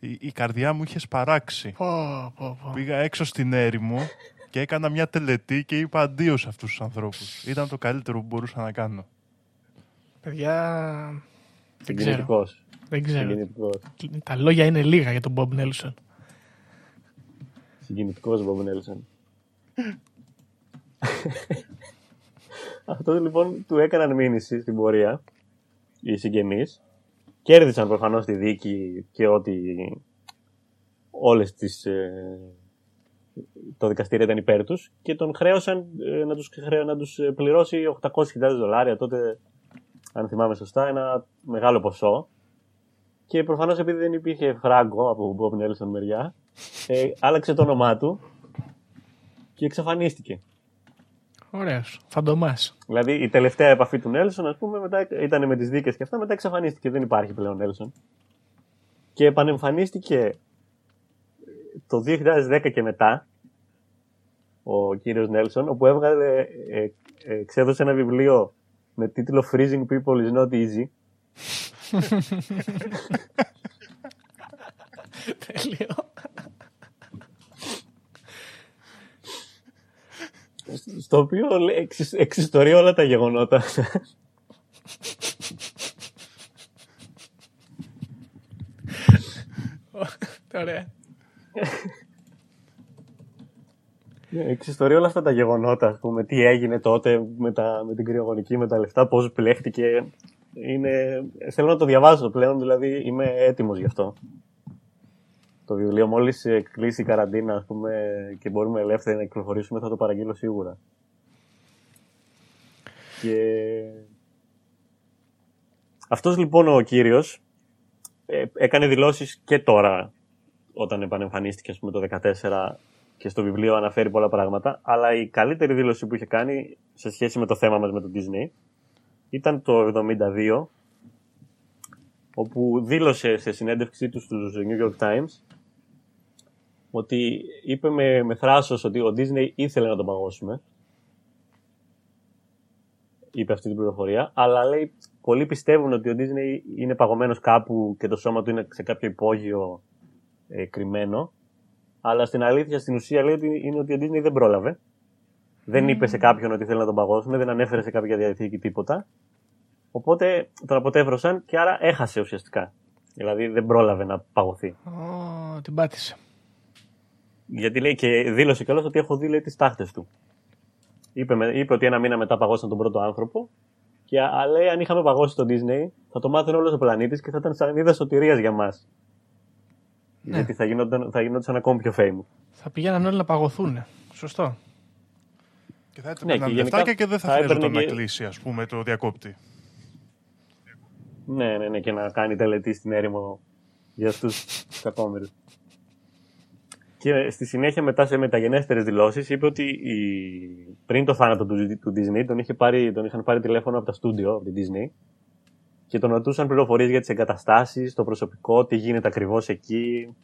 Speaker 3: η, η καρδιά μου είχε σπαράξει.
Speaker 2: Πω, πω, πω.
Speaker 3: Πήγα έξω στην έρημο και έκανα μια τελετή και είπα αντίο σε αυτούς τους ανθρώπους. Ήταν το καλύτερο που μπορούσα να κάνω.
Speaker 2: Παιδιά, δεν ξέρω.
Speaker 4: Συγκινητικός.
Speaker 2: Δεν ξέρω.
Speaker 4: Συγκινητικός.
Speaker 2: Τα λόγια είναι λίγα για τον Μπομπ Νέλσον.
Speaker 4: Συγκινητικός Bob Nelson. Αυτό λοιπόν του έκαναν μήνυση στην πορεία οι συγγενείς. Κέρδισαν προφανώς τη δίκη και ότι όλες τις... ε, το δικαστήριο ήταν υπέρ τους και τον χρέωσαν ε, να τους, χρέ- να τους ε, πληρώσει 800.000 δολάρια τότε, αν θυμάμαι σωστά, ένα μεγάλο ποσό. Και προφανώς επειδή δεν υπήρχε φράγκο από Bob Nelson μεριά, ε, άλλαξε το όνομά του και εξαφανίστηκε.
Speaker 2: Ωραίος. Φαντομάς.
Speaker 4: Δηλαδή η τελευταία επαφή του Νέλσον, ας πούμε, μετά ήταν με τις δίκες και αυτά, μετά εξαφανίστηκε. Δεν υπάρχει πλέον Νέλσον. Και επανεμφανίστηκε το 2010 και μετά ο κύριος Νέλσον, όπου έβγαλε, ε, ε, εξέδωσε ένα βιβλίο με τίτλο Freezing People is not easy.
Speaker 2: Τέλειο.
Speaker 4: στο οποίο λέει- εξι- εξιστορεί όλα τα γεγονότα.
Speaker 2: Ωραία.
Speaker 4: Ναι, Εξιστορεί όλα αυτά τα γεγονότα, ας πούμε, τι έγινε τότε με, τα, με την κρυογονική, με τα λεφτά, πώς πλέχτηκε. Είναι, θέλω να το διαβάσω πλέον, δηλαδή είμαι έτοιμος γι' αυτό. Το βιβλίο μόλις κλείσει η καραντίνα ας πούμε, και μπορούμε ελεύθερα να κυκλοφορήσουμε θα το παραγγείλω σίγουρα. Και... Αυτός λοιπόν ο κύριος ε, έκανε δηλώσεις και τώρα όταν επανεμφανίστηκε ας πούμε, το 2014 και στο βιβλίο αναφέρει πολλά πράγματα, αλλά η καλύτερη δήλωση που είχε κάνει σε σχέση με το θέμα μας με το Disney ήταν το 1972 όπου δήλωσε σε συνέντευξή του στους New York Times ότι είπε με, με θράσος ότι ο Disney ήθελε να τον παγώσουμε. Είπε αυτή την πληροφορία. Αλλά λέει, πολλοί πιστεύουν ότι ο Disney είναι παγωμένος κάπου και το σώμα του είναι σε κάποιο υπόγειο ε, κρυμμένο. Αλλά στην αλήθεια, στην ουσία λέει ότι είναι ότι ο Disney δεν πρόλαβε. Δεν είπε σε κάποιον ότι θέλει να τον παγώσουμε, δεν ανέφερε σε κάποια διαθήκη τίποτα. Οπότε τον αποτέφρωσαν και άρα έχασε ουσιαστικά. Δηλαδή δεν πρόλαβε να παγωθεί.
Speaker 2: Oh, την πάτησε.
Speaker 4: Γιατί λέει και δήλωσε κιόλας ότι έχω δει τις τάχτες του. Είπε, είπε ότι ένα μήνα μετά παγώσαν τον πρώτο άνθρωπο. Και λέει, αν είχαμε παγώσει τον Disney, θα το μάθαινε όλος ο πλανήτης και θα ήταν σαν είδα σωτηρίας για μας. Ναι. Γιατί θα γινόταν, θα γινόταν ακόμη πιο famous.
Speaker 2: Θα πηγαίναν όλοι να παγωθούν. Σωστό.
Speaker 3: Και θα έπαιρναν ναι, λεφτάκια και δεν θα, θα χρειαζόταν και... να κλείσει, ας πούμε, το διακόπτη.
Speaker 4: Ναι, ναι, ναι, και να κάνει τελετή στην έρημο για του κακόμερου. Και στη συνέχεια μετά σε μεταγενέστερες δηλώσεις είπε ότι η... πριν το θάνατο του, του Disney τον, είχε πάρει, τον είχαν πάρει τηλέφωνο από τα στούντιο, από την Disney και τον ρωτούσαν πληροφορίες για τις εγκαταστάσεις, το προσωπικό, τι γίνεται ακριβώς εκεί,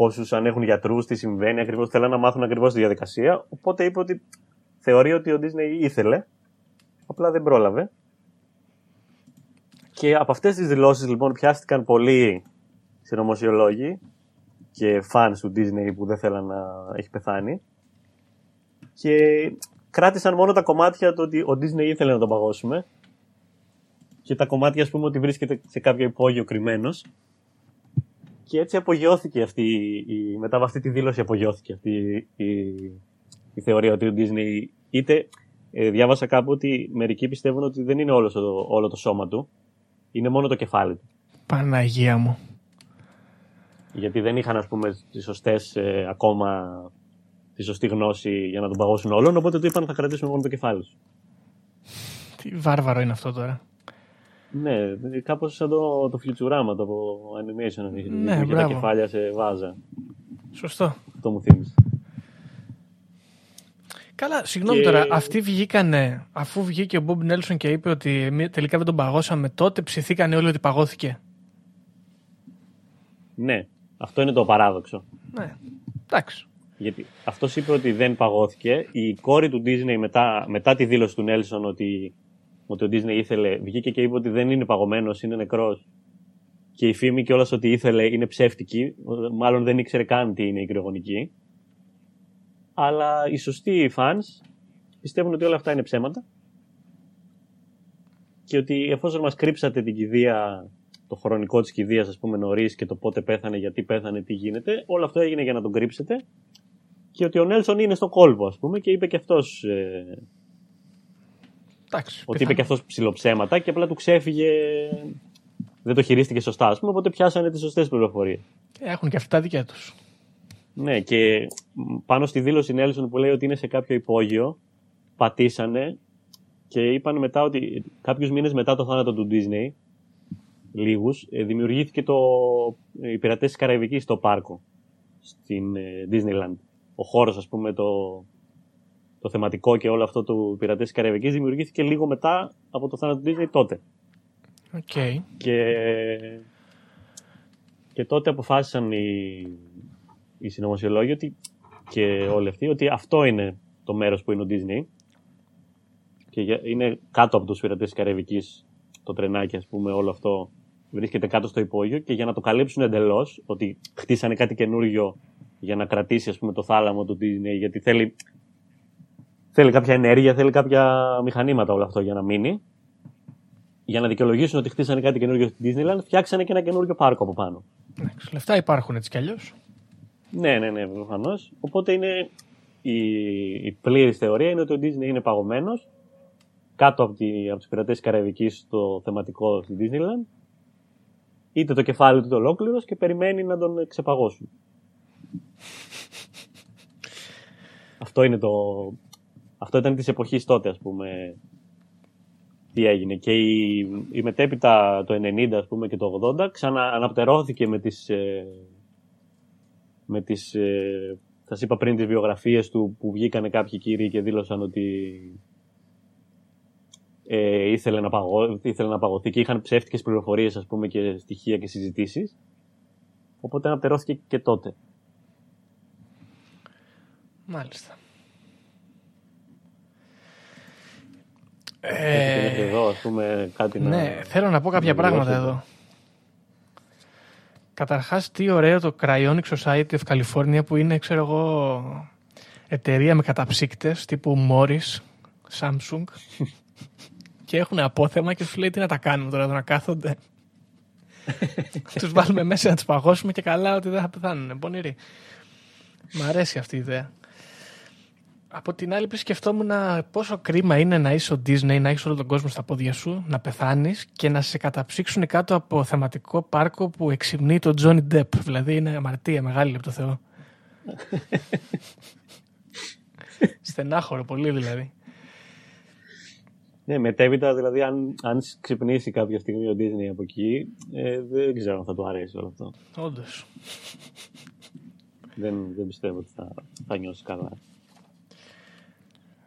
Speaker 4: πόσους αν έχουν γιατρούς, τι συμβαίνει ακριβώς, θέλαν να μάθουν ακριβώς τη διαδικασία. Οπότε είπε ότι θεωρεί ότι ο Disney ήθελε, απλά δεν πρόλαβε. Και από αυτές τις δηλώσεις λοιπόν πιάστηκαν πολλοί συνωμοσιολόγοι και fans του Disney που δεν θέλαν να έχει πεθάνει. Και κράτησαν μόνο τα κομμάτια του ότι ο Disney ήθελε να τον παγώσουμε. Και τα κομμάτια, ας πούμε, ότι βρίσκεται σε κάποιο υπόγειο κρυμμένος. Και έτσι απογειώθηκε αυτή η, μετά από αυτή τη δήλωση απογειώθηκε αυτή η, η θεωρία ότι ο Disney είτε ε, διάβασα κάπου ότι μερικοί πιστεύουν ότι δεν είναι όλος το, όλο το σώμα του, είναι μόνο το κεφάλι του.
Speaker 2: Παναγία μου
Speaker 4: γιατί δεν είχαν ας πούμε τις σωστές ε, ακόμα τη σωστή γνώση για να τον παγώσουν όλον, οπότε του είπαν θα κρατήσουμε μόνο το κεφάλι σου.
Speaker 2: Τι βάρβαρο είναι αυτό τώρα.
Speaker 4: Ναι, κάπως σαν το, το Futurama, το animation. Ναι, τα κεφάλια σε βάζα.
Speaker 2: Σωστό.
Speaker 4: Αυτό μου θύμισε.
Speaker 2: Καλά, συγγνώμη και... τώρα, αυτοί βγήκανε, αφού βγήκε ο Μπομπ Νέλσον και είπε ότι τελικά δεν τον παγώσαμε, τότε ψηθήκανε όλοι ότι παγώθηκε.
Speaker 4: Ναι, αυτό είναι το παράδοξο.
Speaker 2: Ναι, εντάξει.
Speaker 4: Γιατί αυτός είπε ότι δεν παγώθηκε. Η κόρη του Disney μετά, μετά τη δήλωση του Νέλσον ότι, ότι ο Disney ήθελε, βγήκε και είπε ότι δεν είναι παγωμένος, είναι νεκρός. Και η φήμη κιόλας ότι ήθελε είναι ψεύτικη. Μάλλον δεν ήξερε καν τι είναι η κρυογονική. Αλλά οι σωστοί fans πιστεύουν ότι όλα αυτά είναι ψέματα. Και ότι εφόσον μας κρύψατε την κηδεία το χρονικό της κηδείας, ας πούμε, νωρίς και το πότε πέθανε, γιατί πέθανε, τι γίνεται. Όλο αυτό έγινε για να τον κρύψετε. Και ότι ο Νέλσον είναι στο κόλπο, ας πούμε, και είπε και αυτός. Ε,
Speaker 2: Εντάξει,
Speaker 4: ότι είπε και αυτός ψηλοψέματα και απλά του ξέφυγε. Δεν το χειρίστηκε σωστά, ας πούμε, οπότε πιάσανε τις σωστές πληροφορίες.
Speaker 2: Έχουν και αυτά τα δικιά τους.
Speaker 4: Ναι, και πάνω στη δήλωση Νέλσον που λέει ότι είναι σε κάποιο υπόγειο, πατήσανε και είπαν μετά ότι κάποιους μήνες μετά το θάνατο του Disney, λίγους, ε, δημιουργήθηκε το, ε, οι πειρατές της Καραϊβικής στο πάρκο, στην ε, Disneyland. Ο χώρος, ας πούμε, το, το θεματικό και όλο αυτό του πειρατές της Καραϊβικής δημιουργήθηκε λίγο μετά από το θάνατο του Disney τότε.
Speaker 2: Okay.
Speaker 4: Και, και τότε αποφάσισαν οι, οι συνωμοσιολόγοι ότι, και όλοι αυτοί ότι αυτό είναι το μέρος που είναι ο Disney και είναι κάτω από τους πειρατές της Καραϊβικής το τρενάκι, ας πούμε, όλο αυτό βρίσκεται κάτω στο υπόγειο και για να το καλύψουν εντελώς, ότι χτίσανε κάτι καινούριο για να κρατήσει ας πούμε, το θάλαμο του Disney, γιατί θέλει, θέλει κάποια ενέργεια, θέλει κάποια μηχανήματα όλο αυτό για να μείνει. Για να δικαιολογήσουν ότι χτίσανε κάτι καινούριο στην Disneyland, φτιάξανε και ένα καινούριο πάρκο από πάνω.
Speaker 2: Λεφτά υπάρχουν έτσι κι αλλιώς.
Speaker 4: Ναι, ναι, ναι, προφανώς. Οπότε είναι η, η πλήρης θεωρία είναι ότι ο Disney είναι παγωμένος κάτω από, τη, από τις πειρατές της Καραϊβικής στο θεματικό στη Disneyland είτε το κεφάλι του το ολόκληρος και περιμένει να τον ξεπαγώσουν. αυτό είναι το... Αυτό ήταν της εποχής τότε, ας πούμε, τι έγινε. Και η, η μετέπειτα το 90, ας πούμε, και το 80 ξανααναπτερώθηκε με τις... Ε, με τις ε, θα σας είπα πριν τις βιογραφίες του που βγήκανε κάποιοι κύριοι και δήλωσαν ότι ε, ήθελε, να παγώ, ήθελε να παγωθεί και είχαν ψεύτικες πληροφορίες ας πούμε και στοιχεία και συζητήσεις. Οπότε αναπτερώθηκε και τότε.
Speaker 2: Μάλιστα.
Speaker 4: Ε, εδώ, ας πούμε, κάτι
Speaker 2: ναι, να... θέλω να πω κάποια πράγματα εδώ. Καταρχάς, τι ωραίο το Cryonic Society of California που είναι, ξέρω εγώ, εταιρεία με καταψύκτες τύπου Morris, Samsung και έχουν απόθεμα και σου λέει τι να τα κάνουμε τώρα, να κάθονται. τους βάλουμε μέσα να τους παγώσουμε και καλά ότι δεν θα πεθάνουν. Πονηροί. Μ' αρέσει αυτή η ιδέα. Από την άλλη, πριν σκεφτόμουν πόσο κρίμα είναι να είσαι ο Disney, να έχεις όλο τον κόσμο στα πόδια σου, να πεθάνεις και να σε καταψύξουν κάτω από θεματικό πάρκο που εξυμνεί τον Johnny Depp. Δηλαδή είναι αμαρτία μεγάλη από το Θεό. Στενάχωρο πολύ δηλαδή.
Speaker 4: Ναι, μετέπειτα δηλαδή αν, αν ξυπνήσει κάποια στιγμή ο Disney από εκεί, ε, δεν ξέρω αν θα του αρέσει όλο αυτό.
Speaker 2: Όντως.
Speaker 4: δεν, δεν πιστεύω ότι θα, θα νιώσει καλά.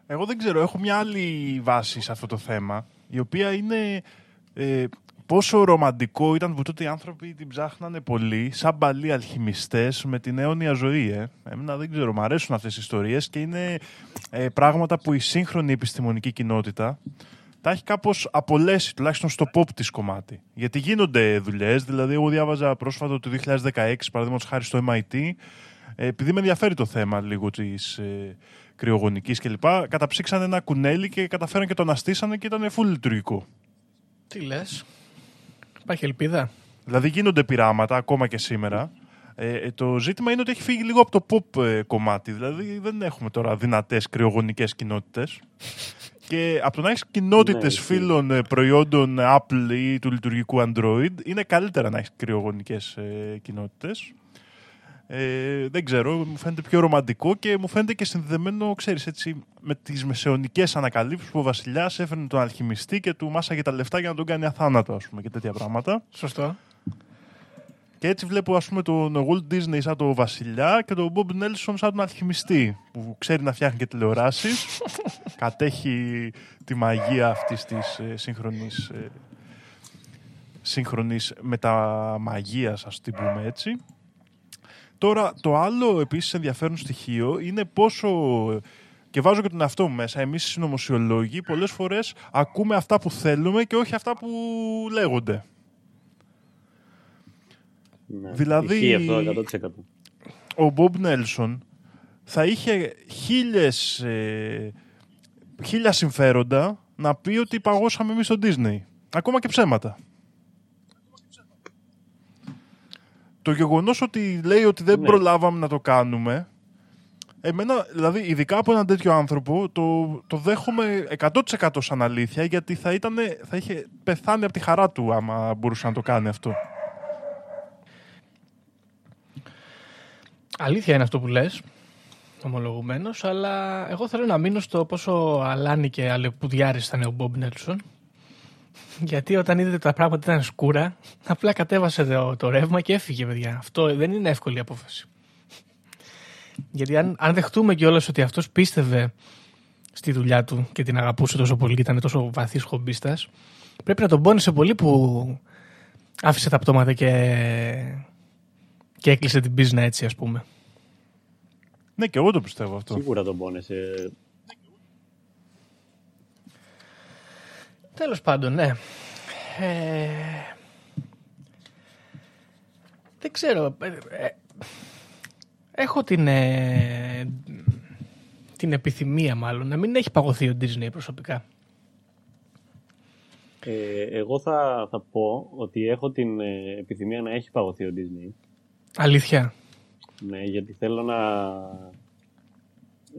Speaker 3: Εγώ δεν ξέρω, έχω μια άλλη βάση σε αυτό το θέμα, η οποία είναι ε, πόσο ρομαντικό ήταν που τότε οι άνθρωποι την ψάχνανε πολύ, σαν παλιοί αλχημιστές με την αιώνια ζωή. Ε. Εμένα δεν ξέρω, μου αρέσουν αυτές οι ιστορίες και είναι ε, πράγματα που η σύγχρονη επιστημονική κοινότητα τα έχει κάπως απολέσει, τουλάχιστον στο pop της κομμάτι. Γιατί γίνονται δουλειές, δηλαδή εγώ διάβαζα πρόσφατα το 2016, παραδείγματος χάρη στο MIT, ε, επειδή με ενδιαφέρει το θέμα λίγο της ε, κρυογονικής κλπ. Καταψύξανε ένα κουνέλι και καταφέραν και το αναστήσανε και ήταν full λειτουργικό.
Speaker 2: Τι λες, υπάρχει ελπίδα;
Speaker 3: Δηλαδή γίνονται πειράματα ακόμα και σήμερα. Ε, ε, το ζήτημα είναι ότι έχει φύγει λίγο από το pop ε, κομμάτι. Δηλαδή δεν έχουμε τώρα δυνατές κρυογονικές κοινότητες. και από το να έχεις κοινότητες ναι, φίλων ε, προϊόντων Apple ή του λειτουργικού Android, είναι καλύτερα να έχεις κρυογονικές ε, κοινότητες. Ε, δεν ξέρω, μου φαίνεται πιο ρομαντικό και μου φαίνεται και συνδεδεμένο, ξέρεις, έτσι, με τις μεσαιωνικές ανακαλύψεις που ο βασιλιάς έφερνε τον αλχημιστή και του μάσαγε τα λεφτά για να τον κάνει αθάνατο, ας πούμε, και τέτοια πράγματα.
Speaker 2: Σωστό.
Speaker 3: Και έτσι βλέπω, ας πούμε, τον Walt Disney σαν τον βασιλιά και τον Bob Nelson σαν τον αλχημιστή, που ξέρει να φτιάχνει και τηλεοράσεις, κατέχει τη μαγεία αυτής της ε, σύγχρονης, ε, σύγχρονης μεταμαγείας, ας την πούμε έτσι. Τώρα, το άλλο επίσης ενδιαφέρον στοιχείο είναι πόσο. Και βάζω και τον εαυτό μου μέσα. Εμείς οι συνωμοσιολόγοι πολλές φορές ακούμε αυτά που θέλουμε και όχι αυτά που λέγονται.
Speaker 4: Ναι, δηλαδή. αυτό 100%.
Speaker 3: Ο Μπομπ Νέλσον θα είχε χίλιες, ε, χίλια συμφέροντα να πει ότι παγώσαμε εμείς τον Disney. Ακόμα και ψέματα. Το γεγονός ότι λέει ότι δεν ναι. προλάβαμε να το κάνουμε, εμένα, δηλαδή, ειδικά από έναν τέτοιο άνθρωπο, το, το δέχομαι 100% σαν αλήθεια, γιατί θα, ήταν, θα είχε πεθάνει από τη χαρά του άμα μπορούσε να το κάνει αυτό.
Speaker 2: Αλήθεια είναι αυτό που λες, ομολογουμένως, αλλά εγώ θέλω να μείνω στο πόσο αλάνι και αλεπουδιάρης ήταν ο Μπομπ Νέλσον γιατί όταν είδε τα πράγματα ήταν σκούρα, απλά κατέβασε το, το ρεύμα και έφυγε, παιδιά. Αυτό δεν είναι εύκολη απόφαση. Γιατί αν, αν δεχτούμε κιόλας ότι αυτός πίστευε στη δουλειά του και την αγαπούσε τόσο πολύ και ήταν τόσο βαθύς χομπίστας, πρέπει να τον πόνισε πολύ που άφησε τα πτώματα και, και έκλεισε την πίσνα έτσι, ας πούμε.
Speaker 3: Ναι, και εγώ το πιστεύω αυτό.
Speaker 4: Σίγουρα τον πόνεσε.
Speaker 2: Τέλος πάντων, ναι. Ε, δεν ξέρω. Ε, ε, έχω την, την επιθυμία μάλλον να μην έχει παγωθεί ο Disney προσωπικά.
Speaker 4: εγώ θα, θα πω ότι έχω την επιθυμία να έχει παγωθεί ο Disney.
Speaker 2: Αλήθεια.
Speaker 4: Ναι, γιατί θέλω να...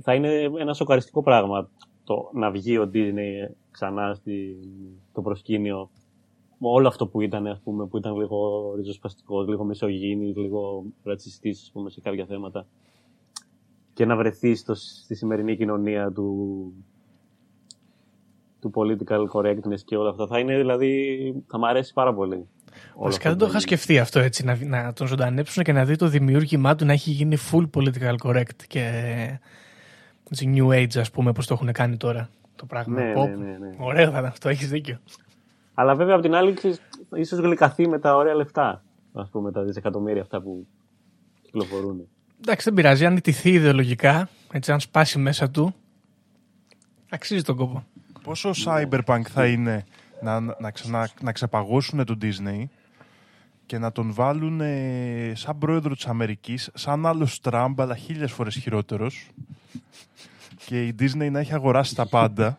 Speaker 4: Θα είναι ένα σοκαριστικό πράγμα το να βγει ο Disney ξανά στη, το προσκήνιο όλο αυτό που ήταν, ας πούμε, που ήταν λίγο ριζοσπαστικός, λίγο μεσογίνης, λίγο ρατσιστής, ας πούμε, σε κάποια θέματα. Και να βρεθείς στο, στη σημερινή κοινωνία του, του political correctness και όλα αυτά. Θα είναι δηλαδή, θα μου αρέσει πάρα πολύ.
Speaker 2: Βασικά δεν το είχα σκεφτεί αυτό έτσι, να, να τον ζωντανέψουν και να δει το δημιούργημά του να έχει γίνει full political correct και έτσι, new age ας πούμε πώς το έχουν κάνει τώρα το πράγμα.
Speaker 4: Ναι, ναι, ναι, ναι.
Speaker 2: Ωραίο θα ήταν αυτό, έχεις δίκιο.
Speaker 4: Αλλά βέβαια από την άλλη ίσως γλυκαθεί με τα ωραία λεφτά, ας πούμε τα δισεκατομμύρια αυτά που κυκλοφορούν.
Speaker 2: Εντάξει δεν πειράζει, αν ιτηθεί ιδεολογικά, έτσι αν σπάσει μέσα του, αξίζει τον κόπο.
Speaker 3: Πόσο cyberpunk θα είναι να, να, ξανα, να ξεπαγώσουν τον Disney και να τον βάλουν ε, σαν πρόεδρο της Αμερικής, σαν άλλος Τραμπ, αλλά χίλιες φορές χειρότερος; Και η Disney να έχει αγοράσει τα πάντα.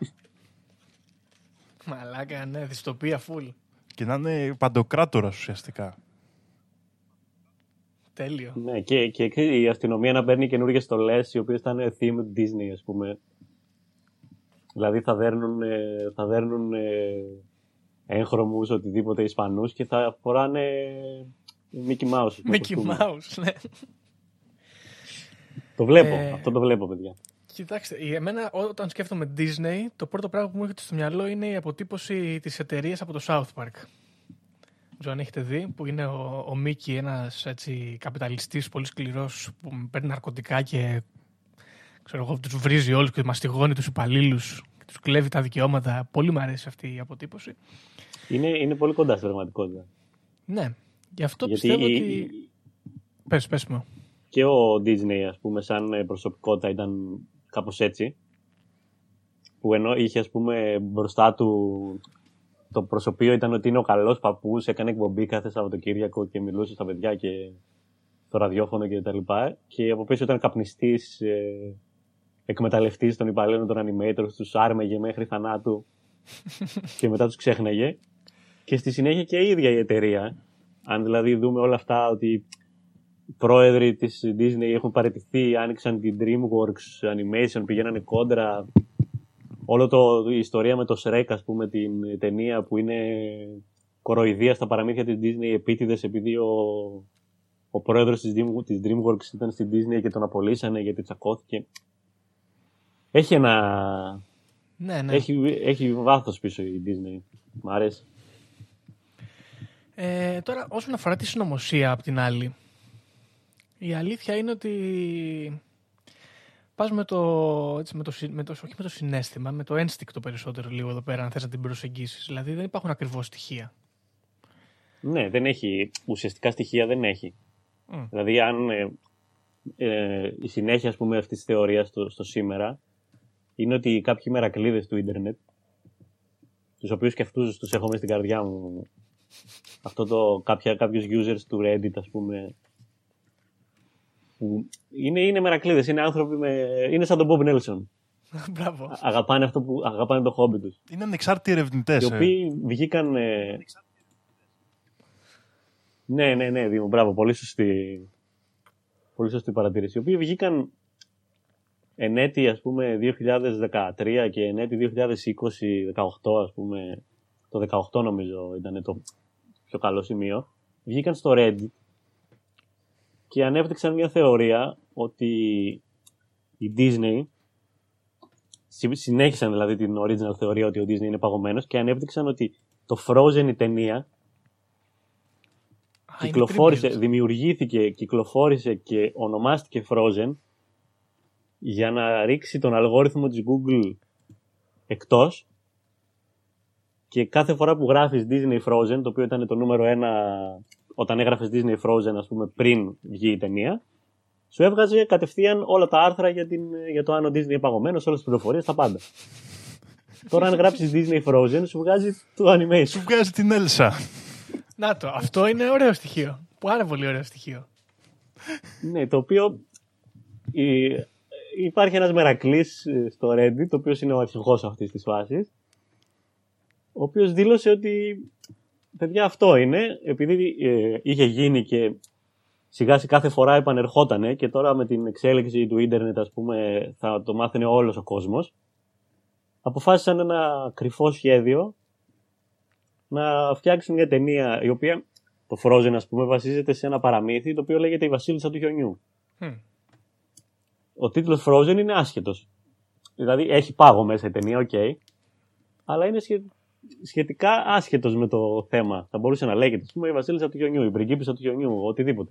Speaker 2: Μαλάκα, ναι, δυστοπία full.
Speaker 3: Και να είναι παντοκράτορας ουσιαστικά.
Speaker 2: Τέλειο.
Speaker 4: Ναι, και, και, η αστυνομία να παίρνει καινούργιες στολές οι οποίες θα είναι theme Disney, ας πούμε. Δηλαδή θα δέρνουν, ε, θα δέρνουν ε, έγχρωμους, οτιδήποτε Ισπανούς και θα φοράνε Mickey Mouse.
Speaker 2: Mickey Mouse, ναι.
Speaker 4: Το βλέπω, ε... αυτό το βλέπω παιδιά.
Speaker 2: Κοιτάξτε, εμένα όταν σκέφτομαι Disney, το πρώτο πράγμα που μου έρχεται στο μυαλό είναι η αποτύπωση της εταιρείας από το South Park. Δεν αν έχετε δει, που είναι ο, ο Μίκη, ένας καπιταλιστής πολύ σκληρός που παίρνει ναρκωτικά και ξέρω εγώ, τους βρίζει όλους και μαστιγώνει τους υπαλλήλους και τους κλέβει τα δικαιώματα. Πολύ μου αρέσει αυτή η αποτύπωση.
Speaker 4: Είναι, είναι πολύ κοντά στην πραγματικότητα.
Speaker 2: Ναι. Γι' αυτό Γιατί πιστεύω η... ότι. Πες, πες μου.
Speaker 4: Και ο Disney, ας πούμε, σαν προσωπικότητα ήταν κάπως έτσι. Που ενώ είχε, ας πούμε, μπροστά του το προσωπείο ήταν ότι είναι ο καλός παππούς, έκανε εκπομπή κάθε Σαββατοκύριακο και μιλούσε στα παιδιά και το ραδιόφωνο και τα λοιπά. Και από πίσω ήταν καπνιστής, ε, εκμεταλλευτής των υπαλλήλων των animators, τους άρμεγε μέχρι θανάτου και μετά τους ξέχναγε. Και στη συνέχεια και η ίδια η εταιρεία. Αν δηλαδή δούμε όλα αυτά ότι οι πρόεδροι της Disney έχουν παραιτηθεί, άνοιξαν την DreamWorks Animation, πηγαίνανε κόντρα. Όλο το, η ιστορία με το Shrek, ας πούμε, την ταινία που είναι κοροϊδία στα παραμύθια της Disney επίτηδες επειδή ο, ο πρόεδρος της, της DreamWorks ήταν στην Disney και τον απολύσανε γιατί τσακώθηκε. Έχει ένα...
Speaker 2: Ναι, ναι.
Speaker 4: Έχει, έχει βάθος πίσω η Disney. Μ' αρέσει.
Speaker 2: Ε, τώρα, όσον αφορά τη συνωμοσία απ' την άλλη, η αλήθεια είναι ότι πας με το, έτσι, με το, με το, όχι με το συνέστημα, με το ένστικτο περισσότερο λίγο εδώ πέρα, αν θες να την προσεγγίσεις. Δηλαδή δεν υπάρχουν ακριβώς στοιχεία.
Speaker 4: Ναι, δεν έχει, ουσιαστικά στοιχεία δεν έχει. Δηλαδή αν ε, ε, η συνέχεια ας πούμε αυτής της θεωρίας στο, στο σήμερα είναι ότι κάποιοι μερακλείδες του ίντερνετ τους οποίους και αυτούς τους έχω μέσα στην καρδιά μου αυτό το κάποια, κάποιους users του Reddit ας πούμε που είναι, είναι μερακλείδες, είναι άνθρωποι με, είναι σαν τον Bob Nelson.
Speaker 2: Μπράβο.
Speaker 4: Αγαπάνε αυτό που αγαπάνε το χόμπι τους.
Speaker 3: Είναι ανεξάρτητοι ερευνητές.
Speaker 4: Οι ε. οποίοι βγήκαν... Ε... Ναι, ναι, ναι, Δήμο, μπράβο, πολύ σωστή, πολύ σωστή παρατήρηση. Οι οποίοι βγήκαν εν έτη, ας πούμε, 2013 και εν έτη 2020, 18, ας πούμε, το 18 νομίζω ήταν το πιο καλό σημείο, βγήκαν στο Reddit και ανέπτυξαν μια θεωρία ότι η Disney συνέχισαν δηλαδή την original θεωρία ότι ο Disney είναι παγωμένος και ανέπτυξαν ότι το Frozen η ταινία κυκλοφόρησε, δημιουργήθηκε, κυκλοφόρησε και ονομάστηκε Frozen για να ρίξει τον αλγόριθμο της Google εκτός. Και κάθε φορά που γράφεις Disney Frozen, το οποίο ήταν το νούμερο ένα όταν έγραφες Disney Frozen, ας πούμε, πριν βγει η ταινία, σου έβγαζε κατευθείαν όλα τα άρθρα για, την, για το αν ο Disney είναι παγωμένος, όλες τις πληροφορίες, τα πάντα. Τώρα αν γράψεις Disney Frozen, σου βγάζει το animation.
Speaker 3: Σου βγάζει την Elsa.
Speaker 2: Να το, αυτό είναι ωραίο στοιχείο. Πάρα πολύ ωραίο στοιχείο.
Speaker 4: ναι, το οποίο υπάρχει ένας μερακλής ε, στο Reddit, το οποίος είναι ο αρχηγός αυτής της φάσης, ο οποίος δήλωσε ότι παιδιά αυτό είναι, επειδή ε, είχε γίνει και σιγά σιγά κάθε φορά επανερχότανε και τώρα με την εξέλιξη του ίντερνετ ας πούμε θα το μάθαινε όλος ο κόσμος, αποφάσισαν ένα κρυφό σχέδιο να φτιάξουν μια ταινία η οποία το Frozen ας πούμε βασίζεται σε ένα παραμύθι το οποίο λέγεται η Βασίλισσα του Χιονιού.
Speaker 2: Hm.
Speaker 4: Ο τίτλος Frozen είναι άσχετος. Δηλαδή έχει πάγο μέσα η ταινία, οκ. αλλά είναι σχε- σχετικά άσχετος με το θέμα. Θα μπορούσε να λέγεται, ας πούμε, η Βασίλισσα του Χιονιού, η πριγκίπισσα του Χιονιού, οτιδήποτε.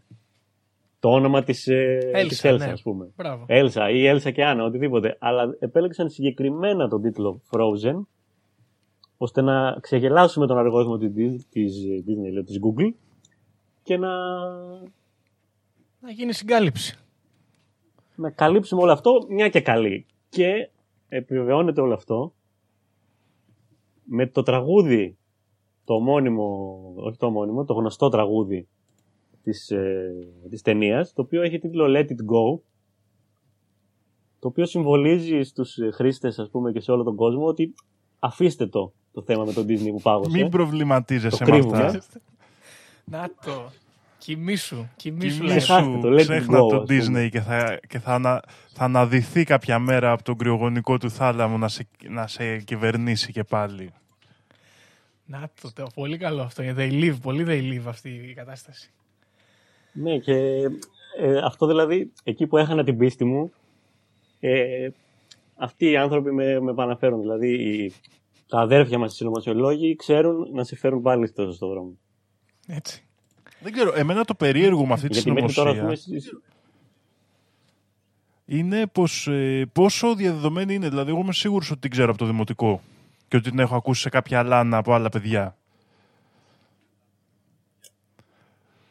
Speaker 4: Το όνομα της, ε,
Speaker 2: Έλσα,
Speaker 4: της Έλσας,
Speaker 2: ναι.
Speaker 4: ας πούμε.
Speaker 2: Μπράβο.
Speaker 4: Έλσα ή Έλσα και Άννα, οτιδήποτε. Αλλά επέλεξαν συγκεκριμένα τον τίτλο Frozen, ώστε να ξεγελάσουμε τον αργόριθμο της, της, Disney, λέω, της Google και να,
Speaker 2: Να γίνει συγκάλυψη.
Speaker 4: να καλύψουμε όλο αυτό μια και καλή. Και επιβεβαιώνεται όλο αυτό με το τραγούδι, το ομώνυμο, όχι το ομώνυμο, το γνωστό τραγούδι της, ε, της ταινίας, το οποίο έχει τίτλο Let It Go, το οποίο συμβολίζει στους ε, χρήστες, ας πούμε, και σε όλο τον κόσμο ότι αφήστε το, το θέμα με τον Disney που πάγωσε.
Speaker 3: Μην προβληματίζεσαι
Speaker 4: Το
Speaker 3: με
Speaker 4: κρύβουμε.
Speaker 3: αυτά.
Speaker 2: Να το. Κοιμήσου. Κοιμήσου.
Speaker 3: Κοιμήσου,
Speaker 2: λέει.
Speaker 4: Ξεχάστε το, let it
Speaker 3: ξέχνα
Speaker 4: go,
Speaker 3: το
Speaker 4: ας πούμε.
Speaker 3: Disney και, θα, και θα, ανα- θα αναδυθεί κάποια μέρα από τον κρυογονικό του θάλαμο να σε, να σε κυβερνήσει και πάλι.
Speaker 2: Να το, το. Πολύ καλό αυτό. They live. Πολύ they live αυτή η κατάσταση.
Speaker 4: Ναι, και ε, αυτό δηλαδή, εκεί που έχανα την πίστη μου, ε, αυτοί οι άνθρωποι με, με επαναφέρουν. Δηλαδή, οι, τα αδέρφια μας οι συνωμοσιολόγοι ξέρουν να σε φέρουν πάλι στο σωστό δρόμο.
Speaker 2: Έτσι.
Speaker 3: Δεν ξέρω, εμένα το περίεργο με αυτή τη
Speaker 4: Γιατί μέχρι τώρα, ας πούμε,
Speaker 3: συνωμοσία
Speaker 4: στις-
Speaker 3: είναι πως, ε, πόσο διαδεδομένη είναι. Δηλαδή, εγώ είμαι σίγουρος ότι την ξέρω από το δημοτικό και ότι την έχω ακούσει σε κάποια λάνα από άλλα παιδιά.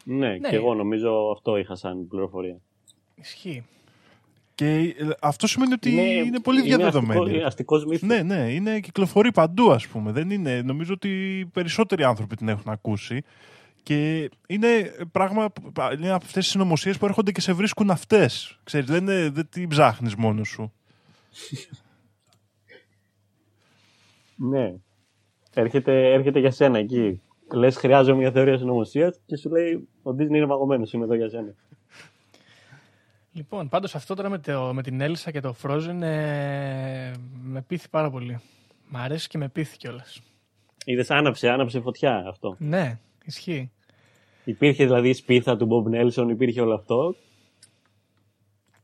Speaker 4: ναι,
Speaker 2: Ναι.
Speaker 4: και εγώ νομίζω αυτό είχα σαν πληροφορία.
Speaker 2: Ισχύει.
Speaker 3: Και ε, αυτό σημαίνει ότι είναι, πολύ διαδεδομένη.
Speaker 4: Αστικό, αστικός μύθος.
Speaker 3: Ναι, ναι, είναι, κυκλοφορεί παντού, ας πούμε. Δεν είναι, νομίζω ότι οι περισσότεροι άνθρωποι την έχουν ακούσει. Και είναι πράγμα, που- είναι από αυτές τις συνωμοσίες που έρχονται και σε βρίσκουν αυτές. Ξέρεις, δεν, είναι, δεν την ψάχνεις μόνος σου.
Speaker 4: Ναι. Έρχεται, έρχεται για σένα εκεί. Λες, χρειάζομαι μια θεωρία συνωμοσίας και σου λέει: Ο Disney είναι παγωμένος, είμαι εδώ για σένα.
Speaker 2: Λοιπόν, πάντως αυτό τώρα με, το, με την Έλσα και το Frozen ε, με πείθει πάρα πολύ. Μ' αρέσει και με πείθει κιόλας.
Speaker 4: Είδες, άναψε, άναψε φωτιά αυτό.
Speaker 2: Ναι, ισχύει.
Speaker 4: Υπήρχε δηλαδή η σπίθα του Bob Nelson, υπήρχε όλο αυτό.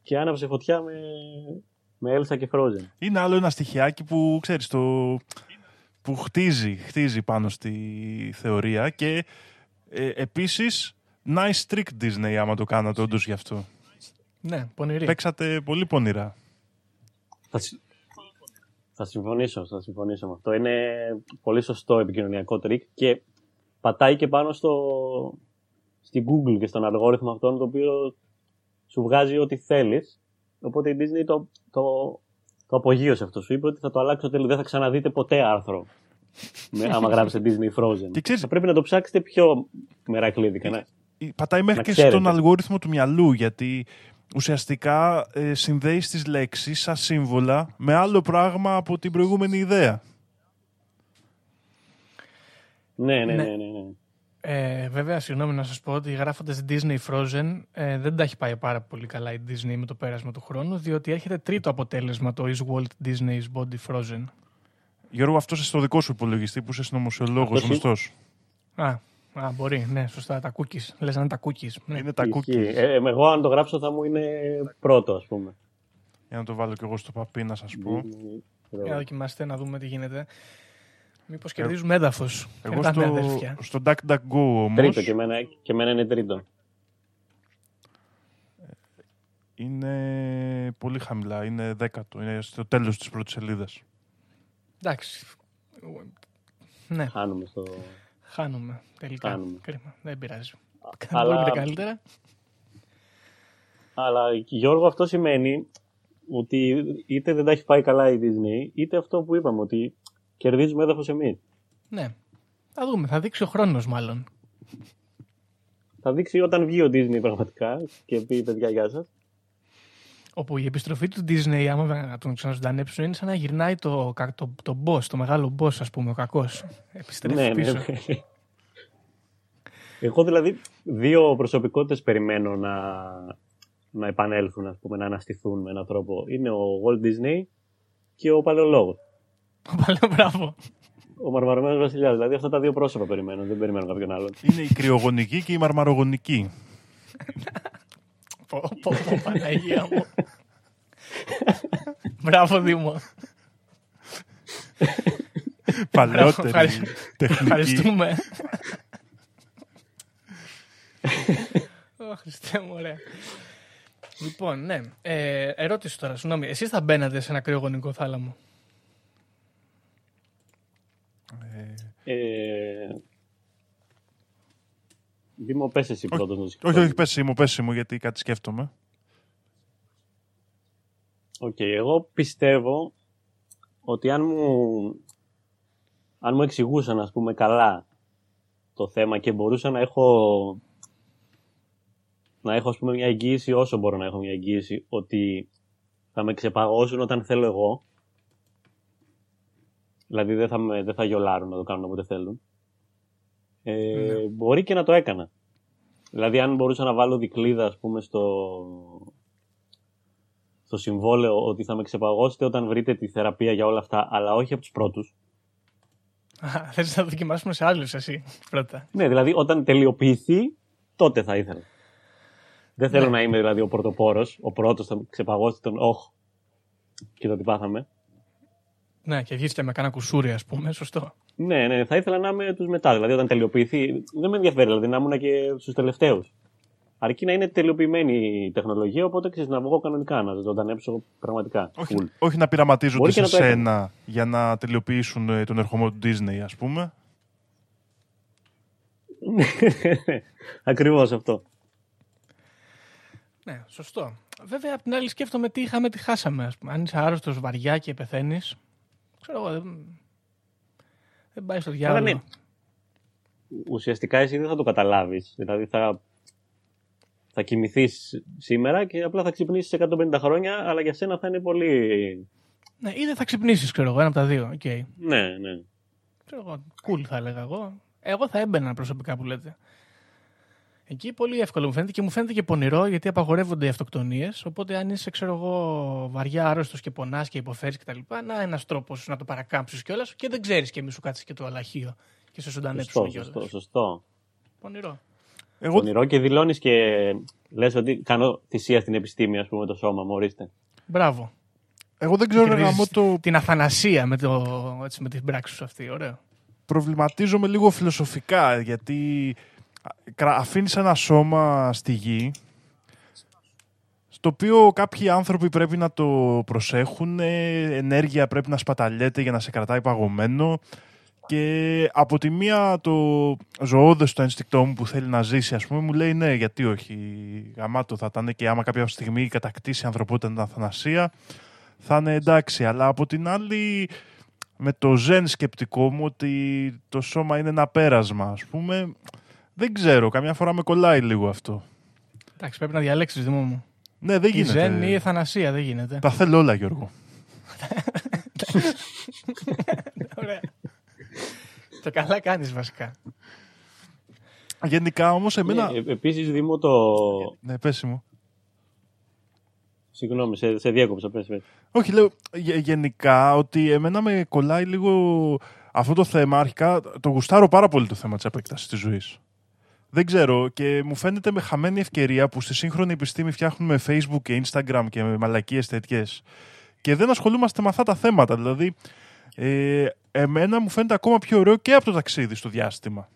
Speaker 4: Και άναψε φωτιά με, με Elsa και Frozen.
Speaker 3: Είναι άλλο ένα στοιχειάκι που, ξέρεις, το, που χτίζει, χτίζει πάνω στη θεωρία και ε, επίσης nice trick Disney άμα το κάνατε όντως γι' αυτό.
Speaker 2: Ναι, πονηρή.
Speaker 3: Παίξατε πολύ πονηρά.
Speaker 4: Θα, συ- θα συμφωνήσω, θα συμφωνήσω με αυτό. Είναι πολύ σωστό επικοινωνιακό τρικ και πατάει και πάνω στο, στην Google και στον αλγόριθμο αυτόν το οποίο σου βγάζει ό,τι θέλεις. Οπότε η Disney το, το, το απογείωσε αυτό. Σου είπε ότι θα το αλλάξω τέλος. Δεν θα ξαναδείτε ποτέ άρθρο. με, άμα γράψετε Disney Frozen.
Speaker 3: Και ξέρεις-
Speaker 4: Θα πρέπει να το ψάξετε πιο μερακλίδικα. Ναι.
Speaker 3: Πατάει μέχρι
Speaker 4: Να
Speaker 3: και
Speaker 4: ξέρετε.
Speaker 3: στον αλγόριθμο του μυαλού γιατί ουσιαστικά ε, συνδέεις τις λέξεις σαν σύμβολα με άλλο πράγμα από την προηγούμενη ιδέα.
Speaker 4: Ναι, ναι,
Speaker 2: Ναι.
Speaker 4: ναι, ναι, ναι.
Speaker 2: Ε, βέβαια, συγγνώμη να σας πω ότι γράφοντας Disney Frozen ε, δεν τα έχει πάει πάρα πολύ καλά η Disney με το πέρασμα του χρόνου, διότι έρχεται τρίτο αποτέλεσμα το Is Walt Disney's Body Frozen.
Speaker 3: Γιώργο, αυτός είσαι στο δικό σου υπολογιστή που είσαι συνωμοσιολόγος
Speaker 4: Αυτός
Speaker 3: γνωστός.
Speaker 2: Α, α, μπορεί, ναι, σωστά, τα cookies. Λες να είναι τα cookies. Ναι.
Speaker 3: Είναι τα
Speaker 4: Ισχύει.
Speaker 3: cookies.
Speaker 4: Ε, ε, εγώ αν το γράψω θα μου είναι πρώτο, ας πούμε.
Speaker 3: Για να το βάλω κι εγώ στο παπί να σας πω.
Speaker 2: Για να δοκιμάστε να δούμε τι γίνεται. Μήπως κερδίζουμε έδαφος.
Speaker 3: Ε, Εγώ
Speaker 2: Κρατάμε
Speaker 3: στο,
Speaker 2: αδέρφια.
Speaker 3: στο DuckDuckGo όμως
Speaker 4: Τρίτο και εμένα, και εμένα είναι τρίτο.
Speaker 3: είναι πολύ χαμηλά. Είναι δέκατο. Είναι στο τέλος της πρώτης σελίδας.
Speaker 2: Εντάξει. Ναι,
Speaker 4: Χάνουμε στο...
Speaker 2: χάνουμε τελικά.
Speaker 4: Χάνουμε.
Speaker 2: Κρίμα, δεν πειράζει.
Speaker 4: αλλά-
Speaker 2: Μπορείτε καλύτερα.
Speaker 4: Αλλά Γιώργο αυτό σημαίνει ότι είτε δεν τα έχει πάει καλά η Disney, είτε αυτό που είπαμε, ότι κερδίζουμε έδαφος εμείς.
Speaker 2: Ναι. Θα δούμε, θα δείξει ο χρόνος μάλλον.
Speaker 4: Θα δείξει όταν βγει ο Disney πραγματικά και πει παιδιά γεια σας.
Speaker 2: Όπου η επιστροφή του Disney, άμα να τον ξαναζωντανέψουν, είναι σαν να γυρνάει το, κα- το, το boss, το μεγάλο boss, ας πούμε, ο κακός. Επιστρέφει
Speaker 4: Ναι, ναι,
Speaker 2: πίσω.
Speaker 4: ναι. Εγώ δηλαδή δύο προσωπικότητες περιμένω να, να επανέλθουν, ας πούμε, να αναστηθούν με έναν τρόπο. Είναι ο Walt Disney και ο παλαιολόγος.
Speaker 2: Παλαιό, μπράβο.
Speaker 4: Ο μαρμαρωμένος βασιλιάς. Δηλαδή αυτά τα δύο πρόσωπα περιμένω. Δεν περιμένω κάποιον άλλον.
Speaker 3: Είναι η κρυογονική και η μαρμαρογονική.
Speaker 2: Πω, πω, πω, Παναγία μου. Μπράβο, Δήμο.
Speaker 3: Παλαιότερη
Speaker 2: Ευχαριστώ.
Speaker 3: τεχνική.
Speaker 2: Ευχαριστούμε. Ω, Χριστέ μου, ωραία. Λοιπόν, ναι. Ε, ερώτηση τώρα, συγγνώμη. Εσείς θα μπαίνατε σε ένα κρυογονικό θάλαμο;
Speaker 4: Ε... Δήμο, πες εσύ πρώτος να το
Speaker 3: Όχι,
Speaker 4: σκεφτώ.
Speaker 3: όχι, πες μου, πες μου, γιατί κάτι σκέφτομαι.
Speaker 4: Οκ, εγώ πιστεύω ότι αν μου, αν μου εξηγούσαν, ας πούμε, καλά το θέμα και μπορούσα να έχω να έχω, ας πούμε, μια εγγύηση, όσο μπορώ να έχω μια εγγύηση, ότι θα με ξεπαγώσουν όταν θέλω εγώ. Δηλαδή δεν θα, με, δεν θα γιολάρουν να το κάνουν όποτε θέλουν. Ε, Μπορεί και να το έκανα. Δηλαδή αν μπορούσα να βάλω δικλίδα, ας πούμε, στο, στο συμβόλαιο ότι θα με ξεπαγώσετε όταν βρείτε τη θεραπεία για όλα αυτά, αλλά όχι από τους πρώτους.
Speaker 2: Α, Θέλεις να δοκιμάσουμε σε άλλους εσύ πρώτα.
Speaker 4: Ναι, δηλαδή όταν τελειοποιηθεί, τότε θα ήθελα. Δεν θέλω να είμαι δηλαδή ο πρωτοπόρος, ο πρώτος θα ξεπαγώσει τον όχ. Κοίτα τι πάθαμε.
Speaker 2: Ναι, και βγεις και με κάνα κουσούρι, ας πούμε, σωστό.
Speaker 4: Ναι, ναι, θα ήθελα να είμαι τους μετά. Δηλαδή όταν τελειοποιηθεί. Δεν με ενδιαφέρει, δηλαδή να ήμουν και στους τελευταίους. Αρκεί να είναι τελειοποιημένη η τεχνολογία, οπότε ξέρεις να βγω κανονικά, να ζωντανέψω πραγματικά.
Speaker 3: Όχι,
Speaker 4: Cool.
Speaker 3: όχι να πειραματίζονται
Speaker 4: Μπορεί και
Speaker 3: σε
Speaker 4: να το
Speaker 3: σένα για να τελειοποιήσουν ε, τον ερχομό του Disney, ας πούμε.
Speaker 4: Ακριβώς αυτό.
Speaker 2: Ναι, σωστό. Βέβαια, απ' την άλλη σκέφτομαι τι είχαμε, τι χάσαμε. Ας πούμε. Αν είσαι άρρωστος βαριά και πεθαίνεις, ξέρω εγώ, δεν, δεν πάει στο διάλογο.
Speaker 4: ναι. Ουσιαστικά εσύ δεν θα το καταλάβεις. Δηλαδή θα, θα κοιμηθείς σήμερα και απλά θα ξυπνήσεις 150 χρόνια, αλλά για σένα θα είναι πολύ.
Speaker 2: Ναι, ή δεν θα ξυπνήσεις, ξέρω εγώ, ένα από τα δύο. Okay.
Speaker 4: Ναι, ναι.
Speaker 2: Ξέρω εγώ, cool θα έλεγα εγώ. Εγώ θα έμπαινα προσωπικά που λέτε. Εκεί πολύ εύκολο μου φαίνεται και μου φαίνεται και πονηρό γιατί απαγορεύονται οι αυτοκτονίες. Οπότε, αν είσαι, ξέρω εγώ, βαριά άρρωστος και πονάς και υποφέρεις κτλ., να ένας τρόπος να το παρακάμψεις κιόλας και δεν ξέρεις και μη σου κάτσει και το αλαχείο και σε ζωντανέψουν
Speaker 4: Σωστό,
Speaker 2: κιόλας.
Speaker 4: σωστό, σωστό.
Speaker 2: Πονηρό.
Speaker 3: Εγώ
Speaker 4: Πονηρό και δηλώνεις και λες ότι κάνω θυσία στην επιστήμη, ας πούμε, το σώμα μου, ορίστε.
Speaker 2: Μπράβο.
Speaker 3: Εγώ δεν ξέρω, ρε
Speaker 2: Κερδίζεις
Speaker 3: γαμώ, το
Speaker 2: Την αθανασία με, το, έτσι, με την πράξη σου αυτή. Ωραίο.
Speaker 3: προβληματίζομαι λίγο φιλοσοφικά, γιατί κρα- αφήνεις ένα σώμα στη γη, στο οποίο κάποιοι άνθρωποι πρέπει να το προσέχουν, ε, ενέργεια πρέπει να σπαταλιέται για να σε κρατάει παγωμένο και από τη μία το ζωώδες το ένστικτό μου που θέλει να ζήσει ας πούμε μου λέει ναι γιατί όχι γαμάτο θα ήταν και άμα κάποια στιγμή κατακτήσει η ανθρωπότητα την αθανασία θα είναι εντάξει. Αλλά από την άλλη με το ζεν σκεπτικό μου ότι το σώμα είναι ένα πέρασμα ας πούμε δεν ξέρω καμιά φορά με κολλάει λίγο αυτό
Speaker 2: Εντάξει, πρέπει να διαλέξεις, Δημό μου.
Speaker 3: ναι δεν
Speaker 2: Ή
Speaker 3: γίνεται
Speaker 2: ζεν ή εθανασία, δεν γίνεται.
Speaker 3: τα θέλω όλα Γιώργο
Speaker 2: Ωραία. Και καλά κάνεις βασικά.
Speaker 3: γενικά όμως εμένα
Speaker 4: Ε, Επίσης, Δήμο, το.
Speaker 3: ναι πέσει μου
Speaker 4: Συγγνώμη, σε, σε διέκοψα. Πες, πες.
Speaker 3: Όχι, λέω γε- γενικά ότι εμένα με κολλάει λίγο αυτό το θέμα. Αρχικά το γουστάρω πάρα πολύ το θέμα της επέκτασης της ζωής. Δεν ξέρω και μου φαίνεται με χαμένη ευκαιρία που στη σύγχρονη επιστήμη φτιάχνουμε Facebook και Instagram και με μαλακίες τέτοιες και δεν ασχολούμαστε με αυτά τα θέματα. Δηλαδή, ε, εμένα μου φαίνεται ακόμα πιο ωραίο και από το ταξίδι στο διάστημα.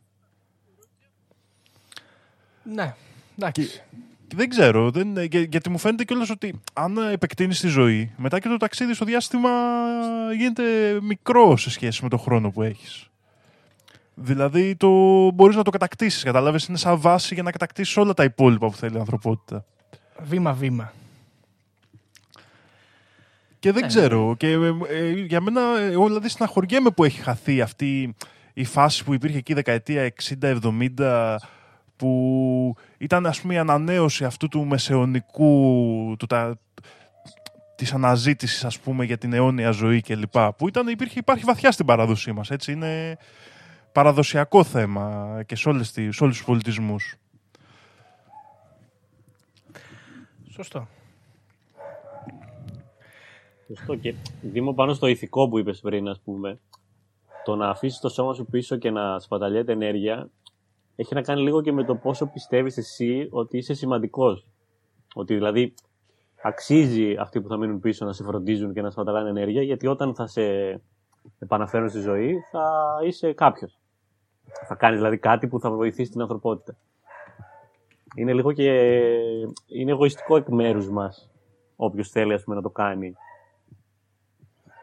Speaker 2: Ναι, εντάξει.
Speaker 3: Και δεν ξέρω, δεν, για- γιατί μου φαίνεται κιόλας ότι αν επεκτείνεις τη ζωή, μετά και το ταξίδι στο διάστημα γίνεται μικρό σε σχέση με το χρόνο που έχεις. Δηλαδή το μπορείς να το κατακτήσεις, καταλάβεις, είναι σαν βάση για να κατακτήσεις όλα τα υπόλοιπα που θέλει η ανθρωπότητα.
Speaker 2: Βήμα-βήμα.
Speaker 3: Και δεν ξέρω, και ε, ε, για μένα εγώ δηλαδή συναχωριέμαι που έχει χαθεί αυτή η φάση που υπήρχε εκεί δεκαετία 60-70 που ήταν ας πούμε η ανανέωση αυτού του μεσαιωνικού, του, τα, της αναζήτησης ας πούμε για την αιώνια ζωή κλπ. Που ήταν, υπήρχε, υπάρχει βαθιά στην παράδοσή μας, έτσι, είναι παραδοσιακό θέμα και σε, όλες τις, σε όλους τους πολιτισμούς.
Speaker 2: Σωστό.
Speaker 4: Σωστό και Δήμο πάνω στο ηθικό που είπες πριν, ας πούμε, το να αφήσεις το σώμα σου πίσω και να σπαταλιέται ενέργεια έχει να κάνει λίγο και με το πόσο πιστεύεις εσύ ότι είσαι σημαντικός. Ότι δηλαδή αξίζει αυτοί που θα μείνουν πίσω να σε φροντίζουν και να σπαταλάνε ενέργεια γιατί όταν θα σε επαναφέρουν στη ζωή θα είσαι κάποιος. Θα κάνεις δηλαδή κάτι που θα βοηθήσει την ανθρωπότητα. Είναι λίγο και είναι εγωιστικό εκ μέρους μας όποιος θέλει ας πούμε, να το κάνει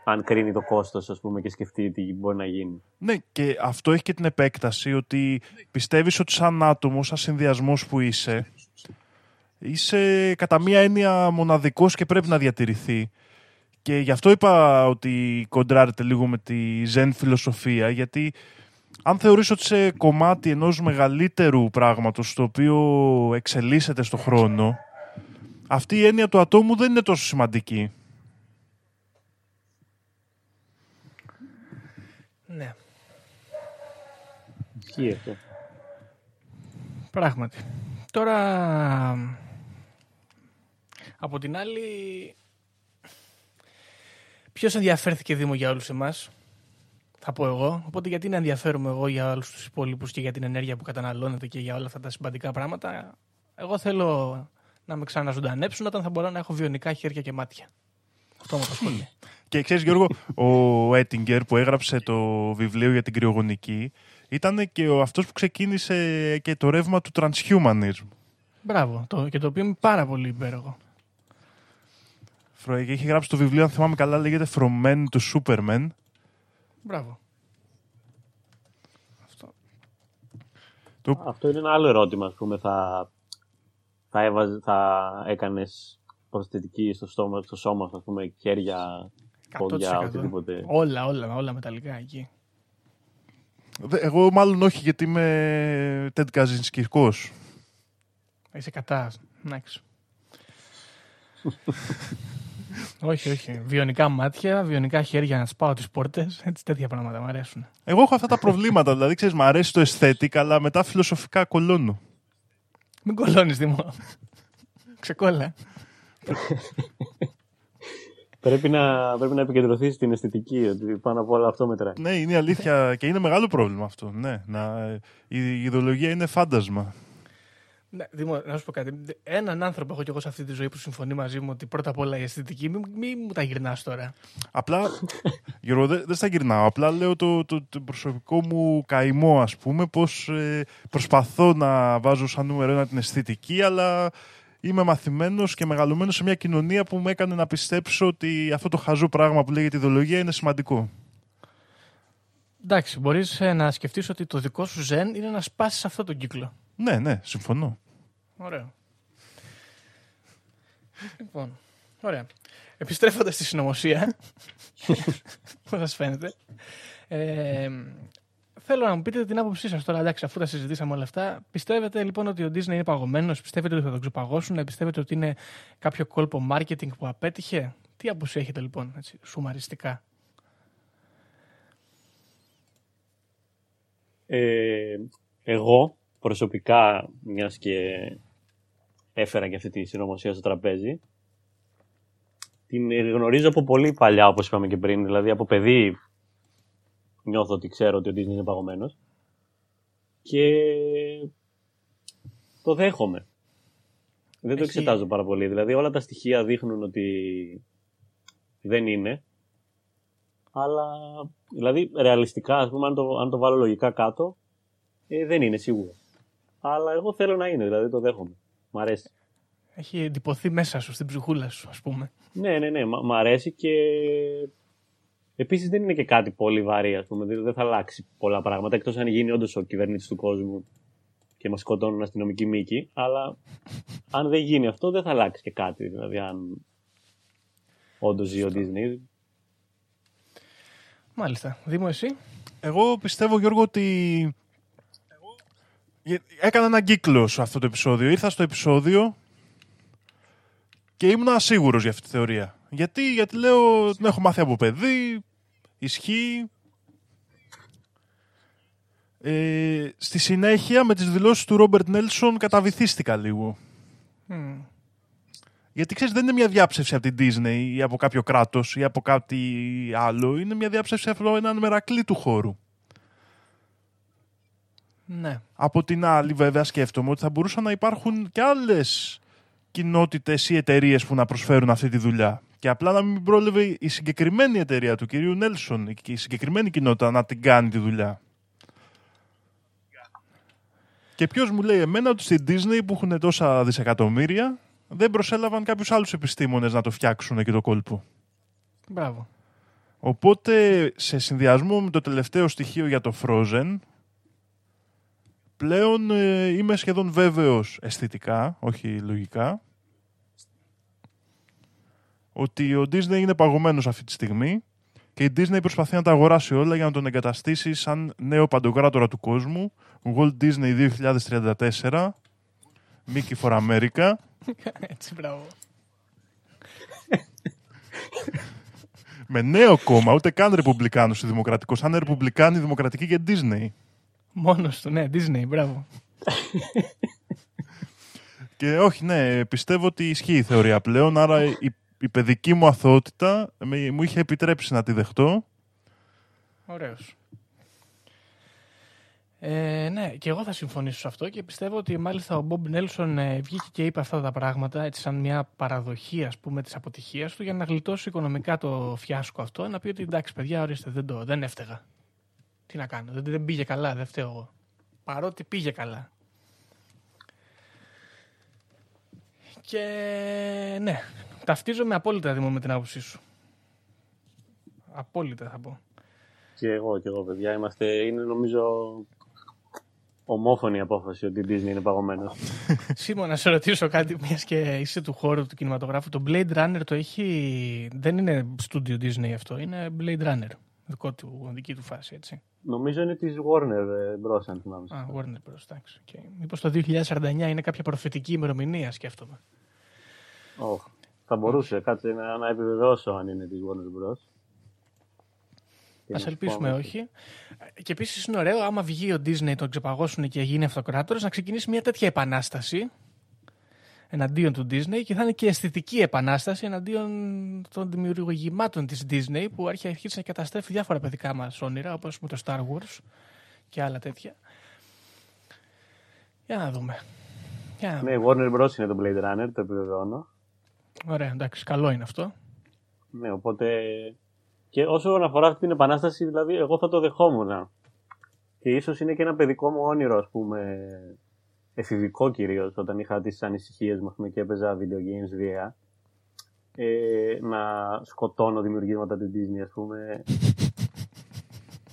Speaker 4: αν κρίνει το κόστος ας πούμε, και σκεφτεί τι μπορεί να γίνει.
Speaker 3: Ναι, και αυτό έχει και την επέκταση ότι πιστεύεις ότι σαν άτομο, σαν συνδυασμός που είσαι, είσαι κατά μία έννοια μοναδικός και πρέπει να διατηρηθεί. Και γι' αυτό είπα ότι κοντράρετε λίγο με τη ζεν φιλοσοφία, γιατί αν θεωρείς ότι είσαι κομμάτι ενός μεγαλύτερου πράγματος, το οποίο εξελίσσεται στο χρόνο, αυτή η έννοια του ατόμου δεν είναι τόσο σημαντική.
Speaker 2: Ναι.
Speaker 4: Ισχύει αυτό.
Speaker 2: Πράγματι. Τώρα, από την άλλη, ποιος ενδιαφέρθηκε Δήμο για όλους εμάς, θα πω εγώ. Οπότε γιατί να ενδιαφέρομαι εγώ για όλους τους υπόλοιπους και για την ενέργεια που καταναλώνεται και για όλα αυτά τα συμπαντικά πράγματα. Εγώ θέλω να με ξαναζωντανέψουν όταν θα μπορώ να έχω βιονικά χέρια και μάτια. Αυτό μου απασχολεί.
Speaker 3: Και ξέρεις Γιώργο, ο Έτιγκερ που έγραψε το βιβλίο για την κρυογονική ήταν και ο, αυτός που ξεκίνησε και το ρεύμα του transhumanism.
Speaker 2: Μπράβο. Το, και το οποίο είναι πάρα πολύ υπέροχο.
Speaker 3: Φρο- και Έχει γράψει το βιβλίο, αν θυμάμαι καλά, λέγεται From Men to Supermen.
Speaker 2: Μπράβο.
Speaker 4: Αυτό είναι ένα άλλο ερώτημα, ας πούμε, θα, θα, έβαζε, θα έκανες προσθετική στο, στόμα, στο σώμα σου, ας πούμε, χέρια, πόδια,
Speaker 2: 100%.
Speaker 4: οτιδήποτε.
Speaker 2: Όλα, όλα, όλα μεταλλικά εκεί.
Speaker 3: Δε- Εγώ μάλλον όχι γιατί είμαι Τέντ Καζινσκικός.
Speaker 2: Είσαι κατά. Εντάξει. όχι, όχι. Βιονικά μάτια, βιονικά χέρια να σπάω τις πόρτες. Έτσι τέτοια πράγματα μου αρέσουν.
Speaker 3: Εγώ έχω αυτά τα προβλήματα, δηλαδή ξέρεις, μου αρέσει το aesthetic, αλλά μετά φιλοσοφικά κολώνω.
Speaker 2: Μην κολώνει, Δημό. Ξεκόλα.
Speaker 4: Πρέπει να, πρέπει να επικεντρωθείς στην αισθητική, ότι πάνω απ' όλα αυτό μετράει.
Speaker 3: Ναι, είναι αλήθεια και είναι μεγάλο πρόβλημα αυτό. Ναι, να, η ιδεολογία είναι φάντασμα.
Speaker 2: Ναι, Δημό, να σου πω κάτι. Έναν άνθρωπο έχω κι εγώ σε αυτή τη ζωή που συμφωνεί μαζί μου ότι πρώτα απ' όλα η αισθητική. Μην μη μου τα γυρνάς τώρα.
Speaker 3: Απλά, Γιώργο, δεν δεν στα γυρνάω. Απλά λέω το, το, το προσωπικό μου καημό, ας πούμε, πως ε, προσπαθώ να βάζω σαν νούμερο ένα την αισθητική, αλλά είμαι μαθημένος και μεγαλωμένος σε μια κοινωνία που με έκανε να πιστέψω ότι αυτό το χαζό πράγμα που λέγεται ιδεολογία είναι σημαντικό.
Speaker 2: Εντάξει, μπορείς να σκεφτείς ότι το δικό σου ζεν είναι να σπάσεις αυτό τον κύκλο.
Speaker 3: Ναι, ναι, συμφωνώ.
Speaker 2: Ωραίο. λοιπόν, ωραία. Επιστρέφοντας στη συνωμοσία, πώς σας φαίνεται, ε, θέλω να μου πείτε την άποψή σας τώρα, εντάξει, αφού τα συζητήσαμε όλα αυτά. Πιστεύετε λοιπόν ότι ο Disney είναι παγωμένος, πιστεύετε ότι θα τον ξεπαγώσουν, πιστεύετε ότι είναι κάποιο κόλπο marketing που απέτυχε; Τι άποψη έχετε λοιπόν, έτσι, σουμαριστικά;
Speaker 4: Ε, εγώ προσωπικά, μιας και έφερα και αυτή τη συνωμοσία στο τραπέζι, την γνωρίζω από πολύ παλιά, όπως είπαμε και πριν. Δηλαδή, από παιδί νιώθω ότι ξέρω ότι ο Disney είναι παγωμένος. Και το δέχομαι. Δεν το
Speaker 2: Έχει-
Speaker 4: εξετάζω πάρα πολύ. Δηλαδή, όλα τα στοιχεία δείχνουν ότι δεν είναι. Αλλά, δηλαδή, ρεαλιστικά, ας πούμε, αν το, αν το βάλω λογικά κάτω, ε, δεν είναι σίγουρο. Αλλά εγώ θέλω να είναι, δηλαδή το δέχομαι. Μ' αρέσει.
Speaker 2: Έχει εντυπωθεί μέσα σου, στην ψυχούλα σου, ας πούμε.
Speaker 4: Ναι, ναι, ναι, μ' μ' αρέσει και επίσης δεν είναι και κάτι πολύ βαρύ, ας πούμε. Δεν δεν θα αλλάξει πολλά πράγματα, εκτός αν γίνει όντως ο κυβερνήτης του κόσμου και μας σκοτώνουν αστυνομικοί μήκη. Αλλά αν δεν γίνει αυτό, δεν θα αλλάξει και κάτι. Δηλαδή, αν όντως ζει ο Disney.
Speaker 2: Μάλιστα. Δήμο, εσύ;
Speaker 3: Εγώ πιστεύω, Γιώργο, ότι έκανα έναν κύκλο σε αυτό το επεισόδιο. Ήρθα στο επεισόδιο και ήμουν ασίγουρος για αυτή τη θεωρία. Γιατί, γιατί λέω, την έχω μάθει από παιδί, ισχύει. Ε, στη συνέχεια, με τις δηλώσεις του Ρόμπερτ Νέλσον, καταβυθίστηκα λίγο.
Speaker 2: Μμ.
Speaker 3: Γιατί ξέρεις, δεν είναι μια διάψευση από την Disney ή από κάποιο κράτος ή από κάτι άλλο. Είναι μια διάψευση από έναν μερακλή του χώρου.
Speaker 2: Ναι.
Speaker 3: Από την άλλη, βέβαια, σκέφτομαι ότι θα μπορούσαν να υπάρχουν και άλλες κοινότητες ή εταιρείες που να προσφέρουν αυτή τη δουλειά. Και απλά να μην πρόλευε η συγκεκριμένη εταιρεία του κυρίου Νέλσον και η συγκεκριμένη κοινότητα να την κάνει τη δουλειά. Και ποιος μου λέει εμένα ότι στην Disney που έχουν τόσα δισεκατομμύρια δεν προσέλαβαν κάποιους άλλους επιστήμονες να το φτιάξουν και το κόλπο.
Speaker 2: Μπράβο.
Speaker 3: Οπότε σε συνδυασμό με το τελευταίο στοιχείο για το Frozen πλέον ε, είμαι σχεδόν βέβαιος αισθητικά, όχι λογικά ότι ο Disney είναι παγωμένος αυτή τη στιγμή και η Disney προσπαθεί να τα αγοράσει όλα για να τον εγκαταστήσει σαν νέο παντοκράτορα του κόσμου Walt Disney 2034 Mickey for America
Speaker 2: Έτσι, μπράβο.
Speaker 3: με νέο κόμμα, ούτε καν ρεπουμπλικάνος ή δημοκρατικός, σαν ρεπουμπλικάνοι, δημοκρατική και Disney.
Speaker 2: Μόνος του, ναι, Disney, μπράβο.
Speaker 3: Και όχι, ναι, πιστεύω ότι ισχύει η θεωρία πλέον, άρα η, η παιδική μου αθωότητα με- μου είχε επιτρέψει να τη δεχτώ.
Speaker 2: Ωραίος. Ε, ναι, και εγώ θα συμφωνήσω σε αυτό και πιστεύω ότι μάλιστα ο Μπομπ Νέλσον ε, βγήκε και είπε αυτά τα πράγματα έτσι σαν μια παραδοχή ας πούμε της αποτυχίας του για να γλιτώσει οικονομικά το φιάσκο αυτό να πει ότι εντάξει παιδιά ορίστε δεν, το, δεν έφταιγα. Τι να κάνω, δεν, δεν πήγε καλά, δεν φταίω εγώ. Παρότι πήγε καλά. Και ναι, ταυτίζομαι απόλυτα Δήμο με την άποψή σου. Απόλυτα θα πω.
Speaker 4: Και εγώ και εγώ, παιδιά. Είμαστε, είναι νομίζω ομόφωνη η απόφαση ότι η Disney είναι παγωμένος.
Speaker 2: Σίμω, να σε ρωτήσω κάτι, μιας και είσαι του χώρου του κινηματογράφου. Το Blade Runner το έχει. Δεν είναι studio Disney αυτό, είναι Blade Runner. Δικό του, δική του φάση, έτσι.
Speaker 4: νομίζω είναι της Warner ε, Bros. αν θυμάμαι.
Speaker 2: Α, Warner Bros. Εντάξει. Okay. Μήπως το 2049 είναι κάποια προφητική ημερομηνία, σκέφτομαι.
Speaker 4: Oh, θα μπορούσε κάτσε να, να επιβεβαιώσω αν είναι της Warner Bros. Και
Speaker 2: Α
Speaker 4: να σου
Speaker 2: ελπίσουμε
Speaker 4: πω,
Speaker 2: όχι. Και επίσης είναι ωραίο, άμα βγει ο Disney, τον ξεπαγώσουν και γίνει αυτοκράτορας, να ξεκινήσει μια τέτοια επανάσταση εναντίον του Disney και θα είναι και αισθητική επανάσταση εναντίον των δημιουργημάτων της Disney που έχει αρχίσει να καταστρέφει διάφορα παιδικά μας όνειρα όπως με το Star Wars και άλλα τέτοια. Για να δούμε. Για να δούμε.
Speaker 4: Ναι, η Warner Bros. είναι το Blade Runner, το επιβεβαιώνω.
Speaker 2: Ωραία, εντάξει, καλό είναι αυτό.
Speaker 4: Ναι, οπότε. Και όσο αφορά αυτή την επανάσταση, δηλαδή, εγώ θα το δεχόμουν. Και ίσως είναι και ένα παιδικό μου όνειρο, ας πούμε, εφηβικό κυρίως, όταν είχα τις ανησυχίες μου ας πούμε, και έπαιζα video games βία. Ε, να σκοτώνω δημιουργήματα της Disney, ας πούμε.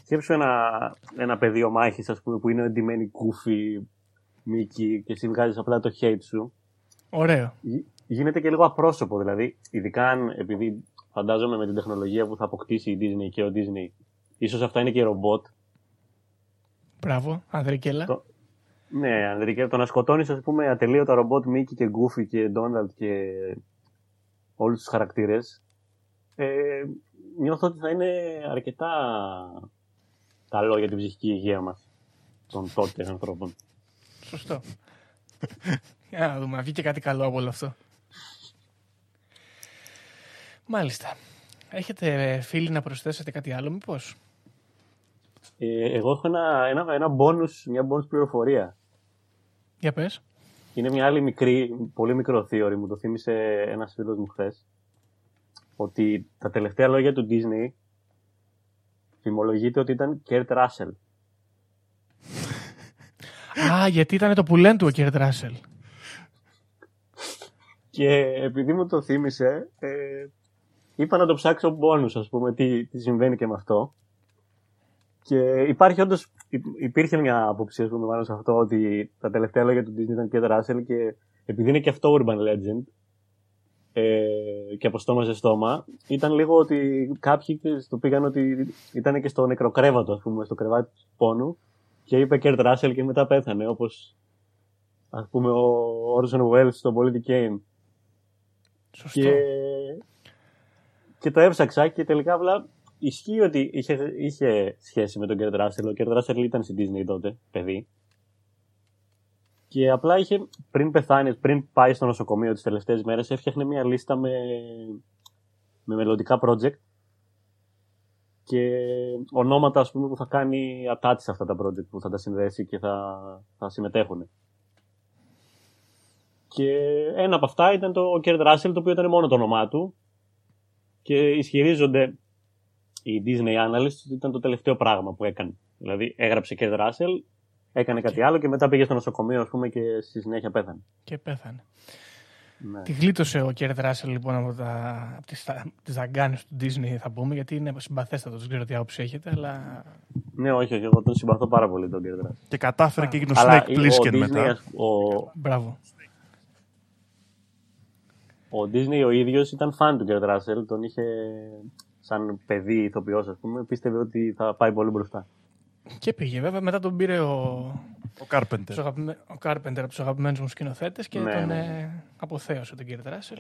Speaker 4: Σκέψου ένα, ένα πεδίο μάχης, ας πούμε, που είναι εντυμένη κούφι, Μίκη, και εσύ βγάζεις απλά το hate σου.
Speaker 2: Ωραίο.
Speaker 4: Γι- γίνεται και λίγο απρόσωπο. Δηλαδή, ειδικά αν, επειδή φαντάζομαι με την τεχνολογία που θα αποκτήσει η Disney και ο Disney, ίσως αυτά είναι και ρομπότ.
Speaker 2: Μπράβο, Ανδρικέλα.
Speaker 4: Το- Ναι, Ανδρική, το να σκοτώνεις, ας πούμε, ατελείωτα ρομπότ Μίκη και Γκούφι και Ντόναλτ και όλους τους χαρακτήρες. Ε, νιώθω ότι θα είναι αρκετά καλό για την ψυχική υγεία μας των τότε ανθρώπων.
Speaker 2: Σωστό. Για να δούμε, να βγει και κάτι καλό από όλο αυτό. Μάλιστα. Έχετε ε, φίλοι να προσθέσετε κάτι άλλο μήπως;
Speaker 4: Ε, εγώ έχω ένα, ένα, ένα bonus, μια bonus πληροφορία.
Speaker 2: Για πες.
Speaker 4: Είναι μια άλλη μικρή, πολύ μικρό theory, μου το θύμισε ένας φίλος μου χθες. Ότι τα τελευταία λόγια του Disney φημολογείται ότι ήταν Kurt Russell.
Speaker 2: Α, γιατί ήταν το πουλέν του ο Κέρτ Ράσελ.
Speaker 4: Και επειδή μου το θύμισε, ε, είπα να το ψάξω bonus, ας πούμε, τι, τι συμβαίνει και με αυτό. Και υπάρχει όντως, υ- υπήρχε μια άποψη, ας πούμε, πάνω σε αυτό, ότι τα τελευταία λόγια του Disney ήταν Kurt Russell και επειδή είναι και αυτό urban legend, ε, και από στόμα σε στόμα, ήταν λίγο ότι κάποιοι το πήγαν ότι ήταν και στο νεκροκρέβατο, ας πούμε, στο κρεβάτι του πόνου και είπε Kurt Russell και μετά πέθανε, όπως ας πούμε ο Orson Welles στο Political Game.
Speaker 2: Σωστό.
Speaker 4: Και, και το έψαξα και τελικά απλά ισχύει ότι είχε, είχε σχέση με τον Kurt Russell. Ο Kurt Russell ήταν στην Disney τότε, παιδί. Και απλά είχε, πριν πεθάνει, πριν πάει στο νοσοκομείο τις τελευταίες μέρες, έφτιαχνε μια λίστα με, με μελλοντικά project και ονόματα ας πούμε, που θα κάνει attach σε αυτά τα project που θα τα συνδέσει και θα, θα συμμετέχουν. Και ένα από αυτά ήταν το Kurt Russell, το οποίο ήταν μόνο το όνομά του. Και ισχυρίζονται οι Disney Analysts ότι ήταν το τελευταίο πράγμα που έκανε. Δηλαδή έγραψε Kurt Russell, έκανε κάτι άλλο και μετά πήγε στο νοσοκομείο ας πούμε, και στη συνέχεια πέθανε.
Speaker 2: Και πέθανε. Ναι. Τη γλίτωσε ο Κέρτ Ράσελ λοιπόν από, τα, από τις, τις δαγκάνες του Disney θα πούμε γιατί είναι συμπαθέστατος, δεν ξέρω τι άποψη έχετε αλλά...
Speaker 4: Ναι όχι, όχι, εγώ τον συμπαθώ πάρα πολύ τον Κέρτ Ράσελ.
Speaker 3: Και κατάφερε Α. και έγινε ο Snake Plissken μετά.
Speaker 4: Ο...
Speaker 2: Μπράβο.
Speaker 4: Ο Disney ο ίδιος ήταν φαν του Κέρτ Ράσελ, τον είχε σαν παιδί ηθοποιός ας πούμε, πίστευε ότι θα πάει πολύ μπροστά.
Speaker 2: Και πήγε βέβαια, μετά τον πήρε ο,
Speaker 3: ο Κάρπεντερ.
Speaker 2: Ο Κάρπεντερ από τους αγαπημένους μου σκηνοθέτες και ναι, τον ναι. Ε, αποθέωσε τον κύριο Ράσελ.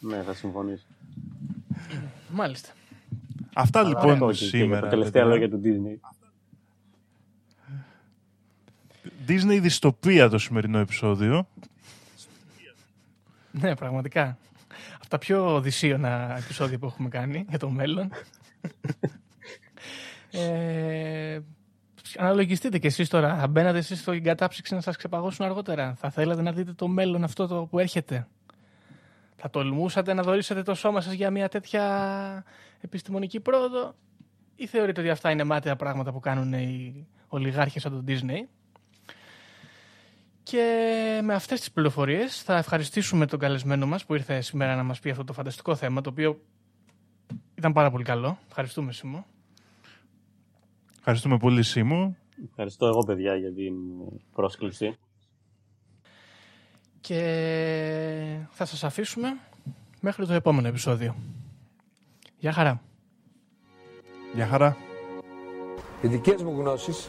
Speaker 4: Ναι, θα συμφωνήσω.
Speaker 2: Μάλιστα.
Speaker 3: Αυτά Αλλά λοιπόν όχι, σήμερα.
Speaker 4: Τα τελευταία λόγια του Disney.
Speaker 3: Disney δυστοπία το σημερινό επεισόδιο.
Speaker 2: ναι, πραγματικά. Από τα πιο οδυσίωνα επεισόδια που έχουμε κάνει για το μέλλον. ε, αναλογιστείτε κι εσείς τώρα. Μπαίνατε εσείς στην κατάψυξη να σας ξεπαγώσουν αργότερα. Θα θέλατε να δείτε το μέλλον αυτό το που έρχεται. Θα τολμούσατε να δωρήσετε το σώμα σας για μια τέτοια επιστημονική πρόοδο ή θεωρείτε ότι αυτά είναι μάταια πράγματα που κάνουν οι ολιγάρχες από το Disney; Και με αυτές τις πληροφορίες θα ευχαριστήσουμε τον καλεσμένο μας που ήρθε σήμερα να μας πει αυτό το φανταστικό θέμα το οποίο ήταν πάρα πολύ καλό. Ευχαριστούμε Σίμω.
Speaker 3: Ευχαριστούμε πολύ, Σίμου.
Speaker 4: Ευχαριστώ εγώ, παιδιά, για την πρόσκληση.
Speaker 2: Και θα σας αφήσουμε μέχρι το επόμενο επεισόδιο. Γεια χαρά.
Speaker 3: Γεια χαρά.
Speaker 1: Οι δικές μου γνώσεις,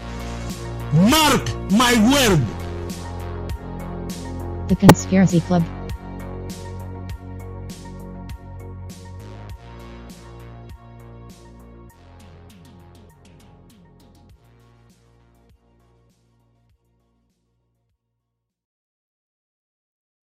Speaker 5: Mark my word!
Speaker 6: The Conspiracy Club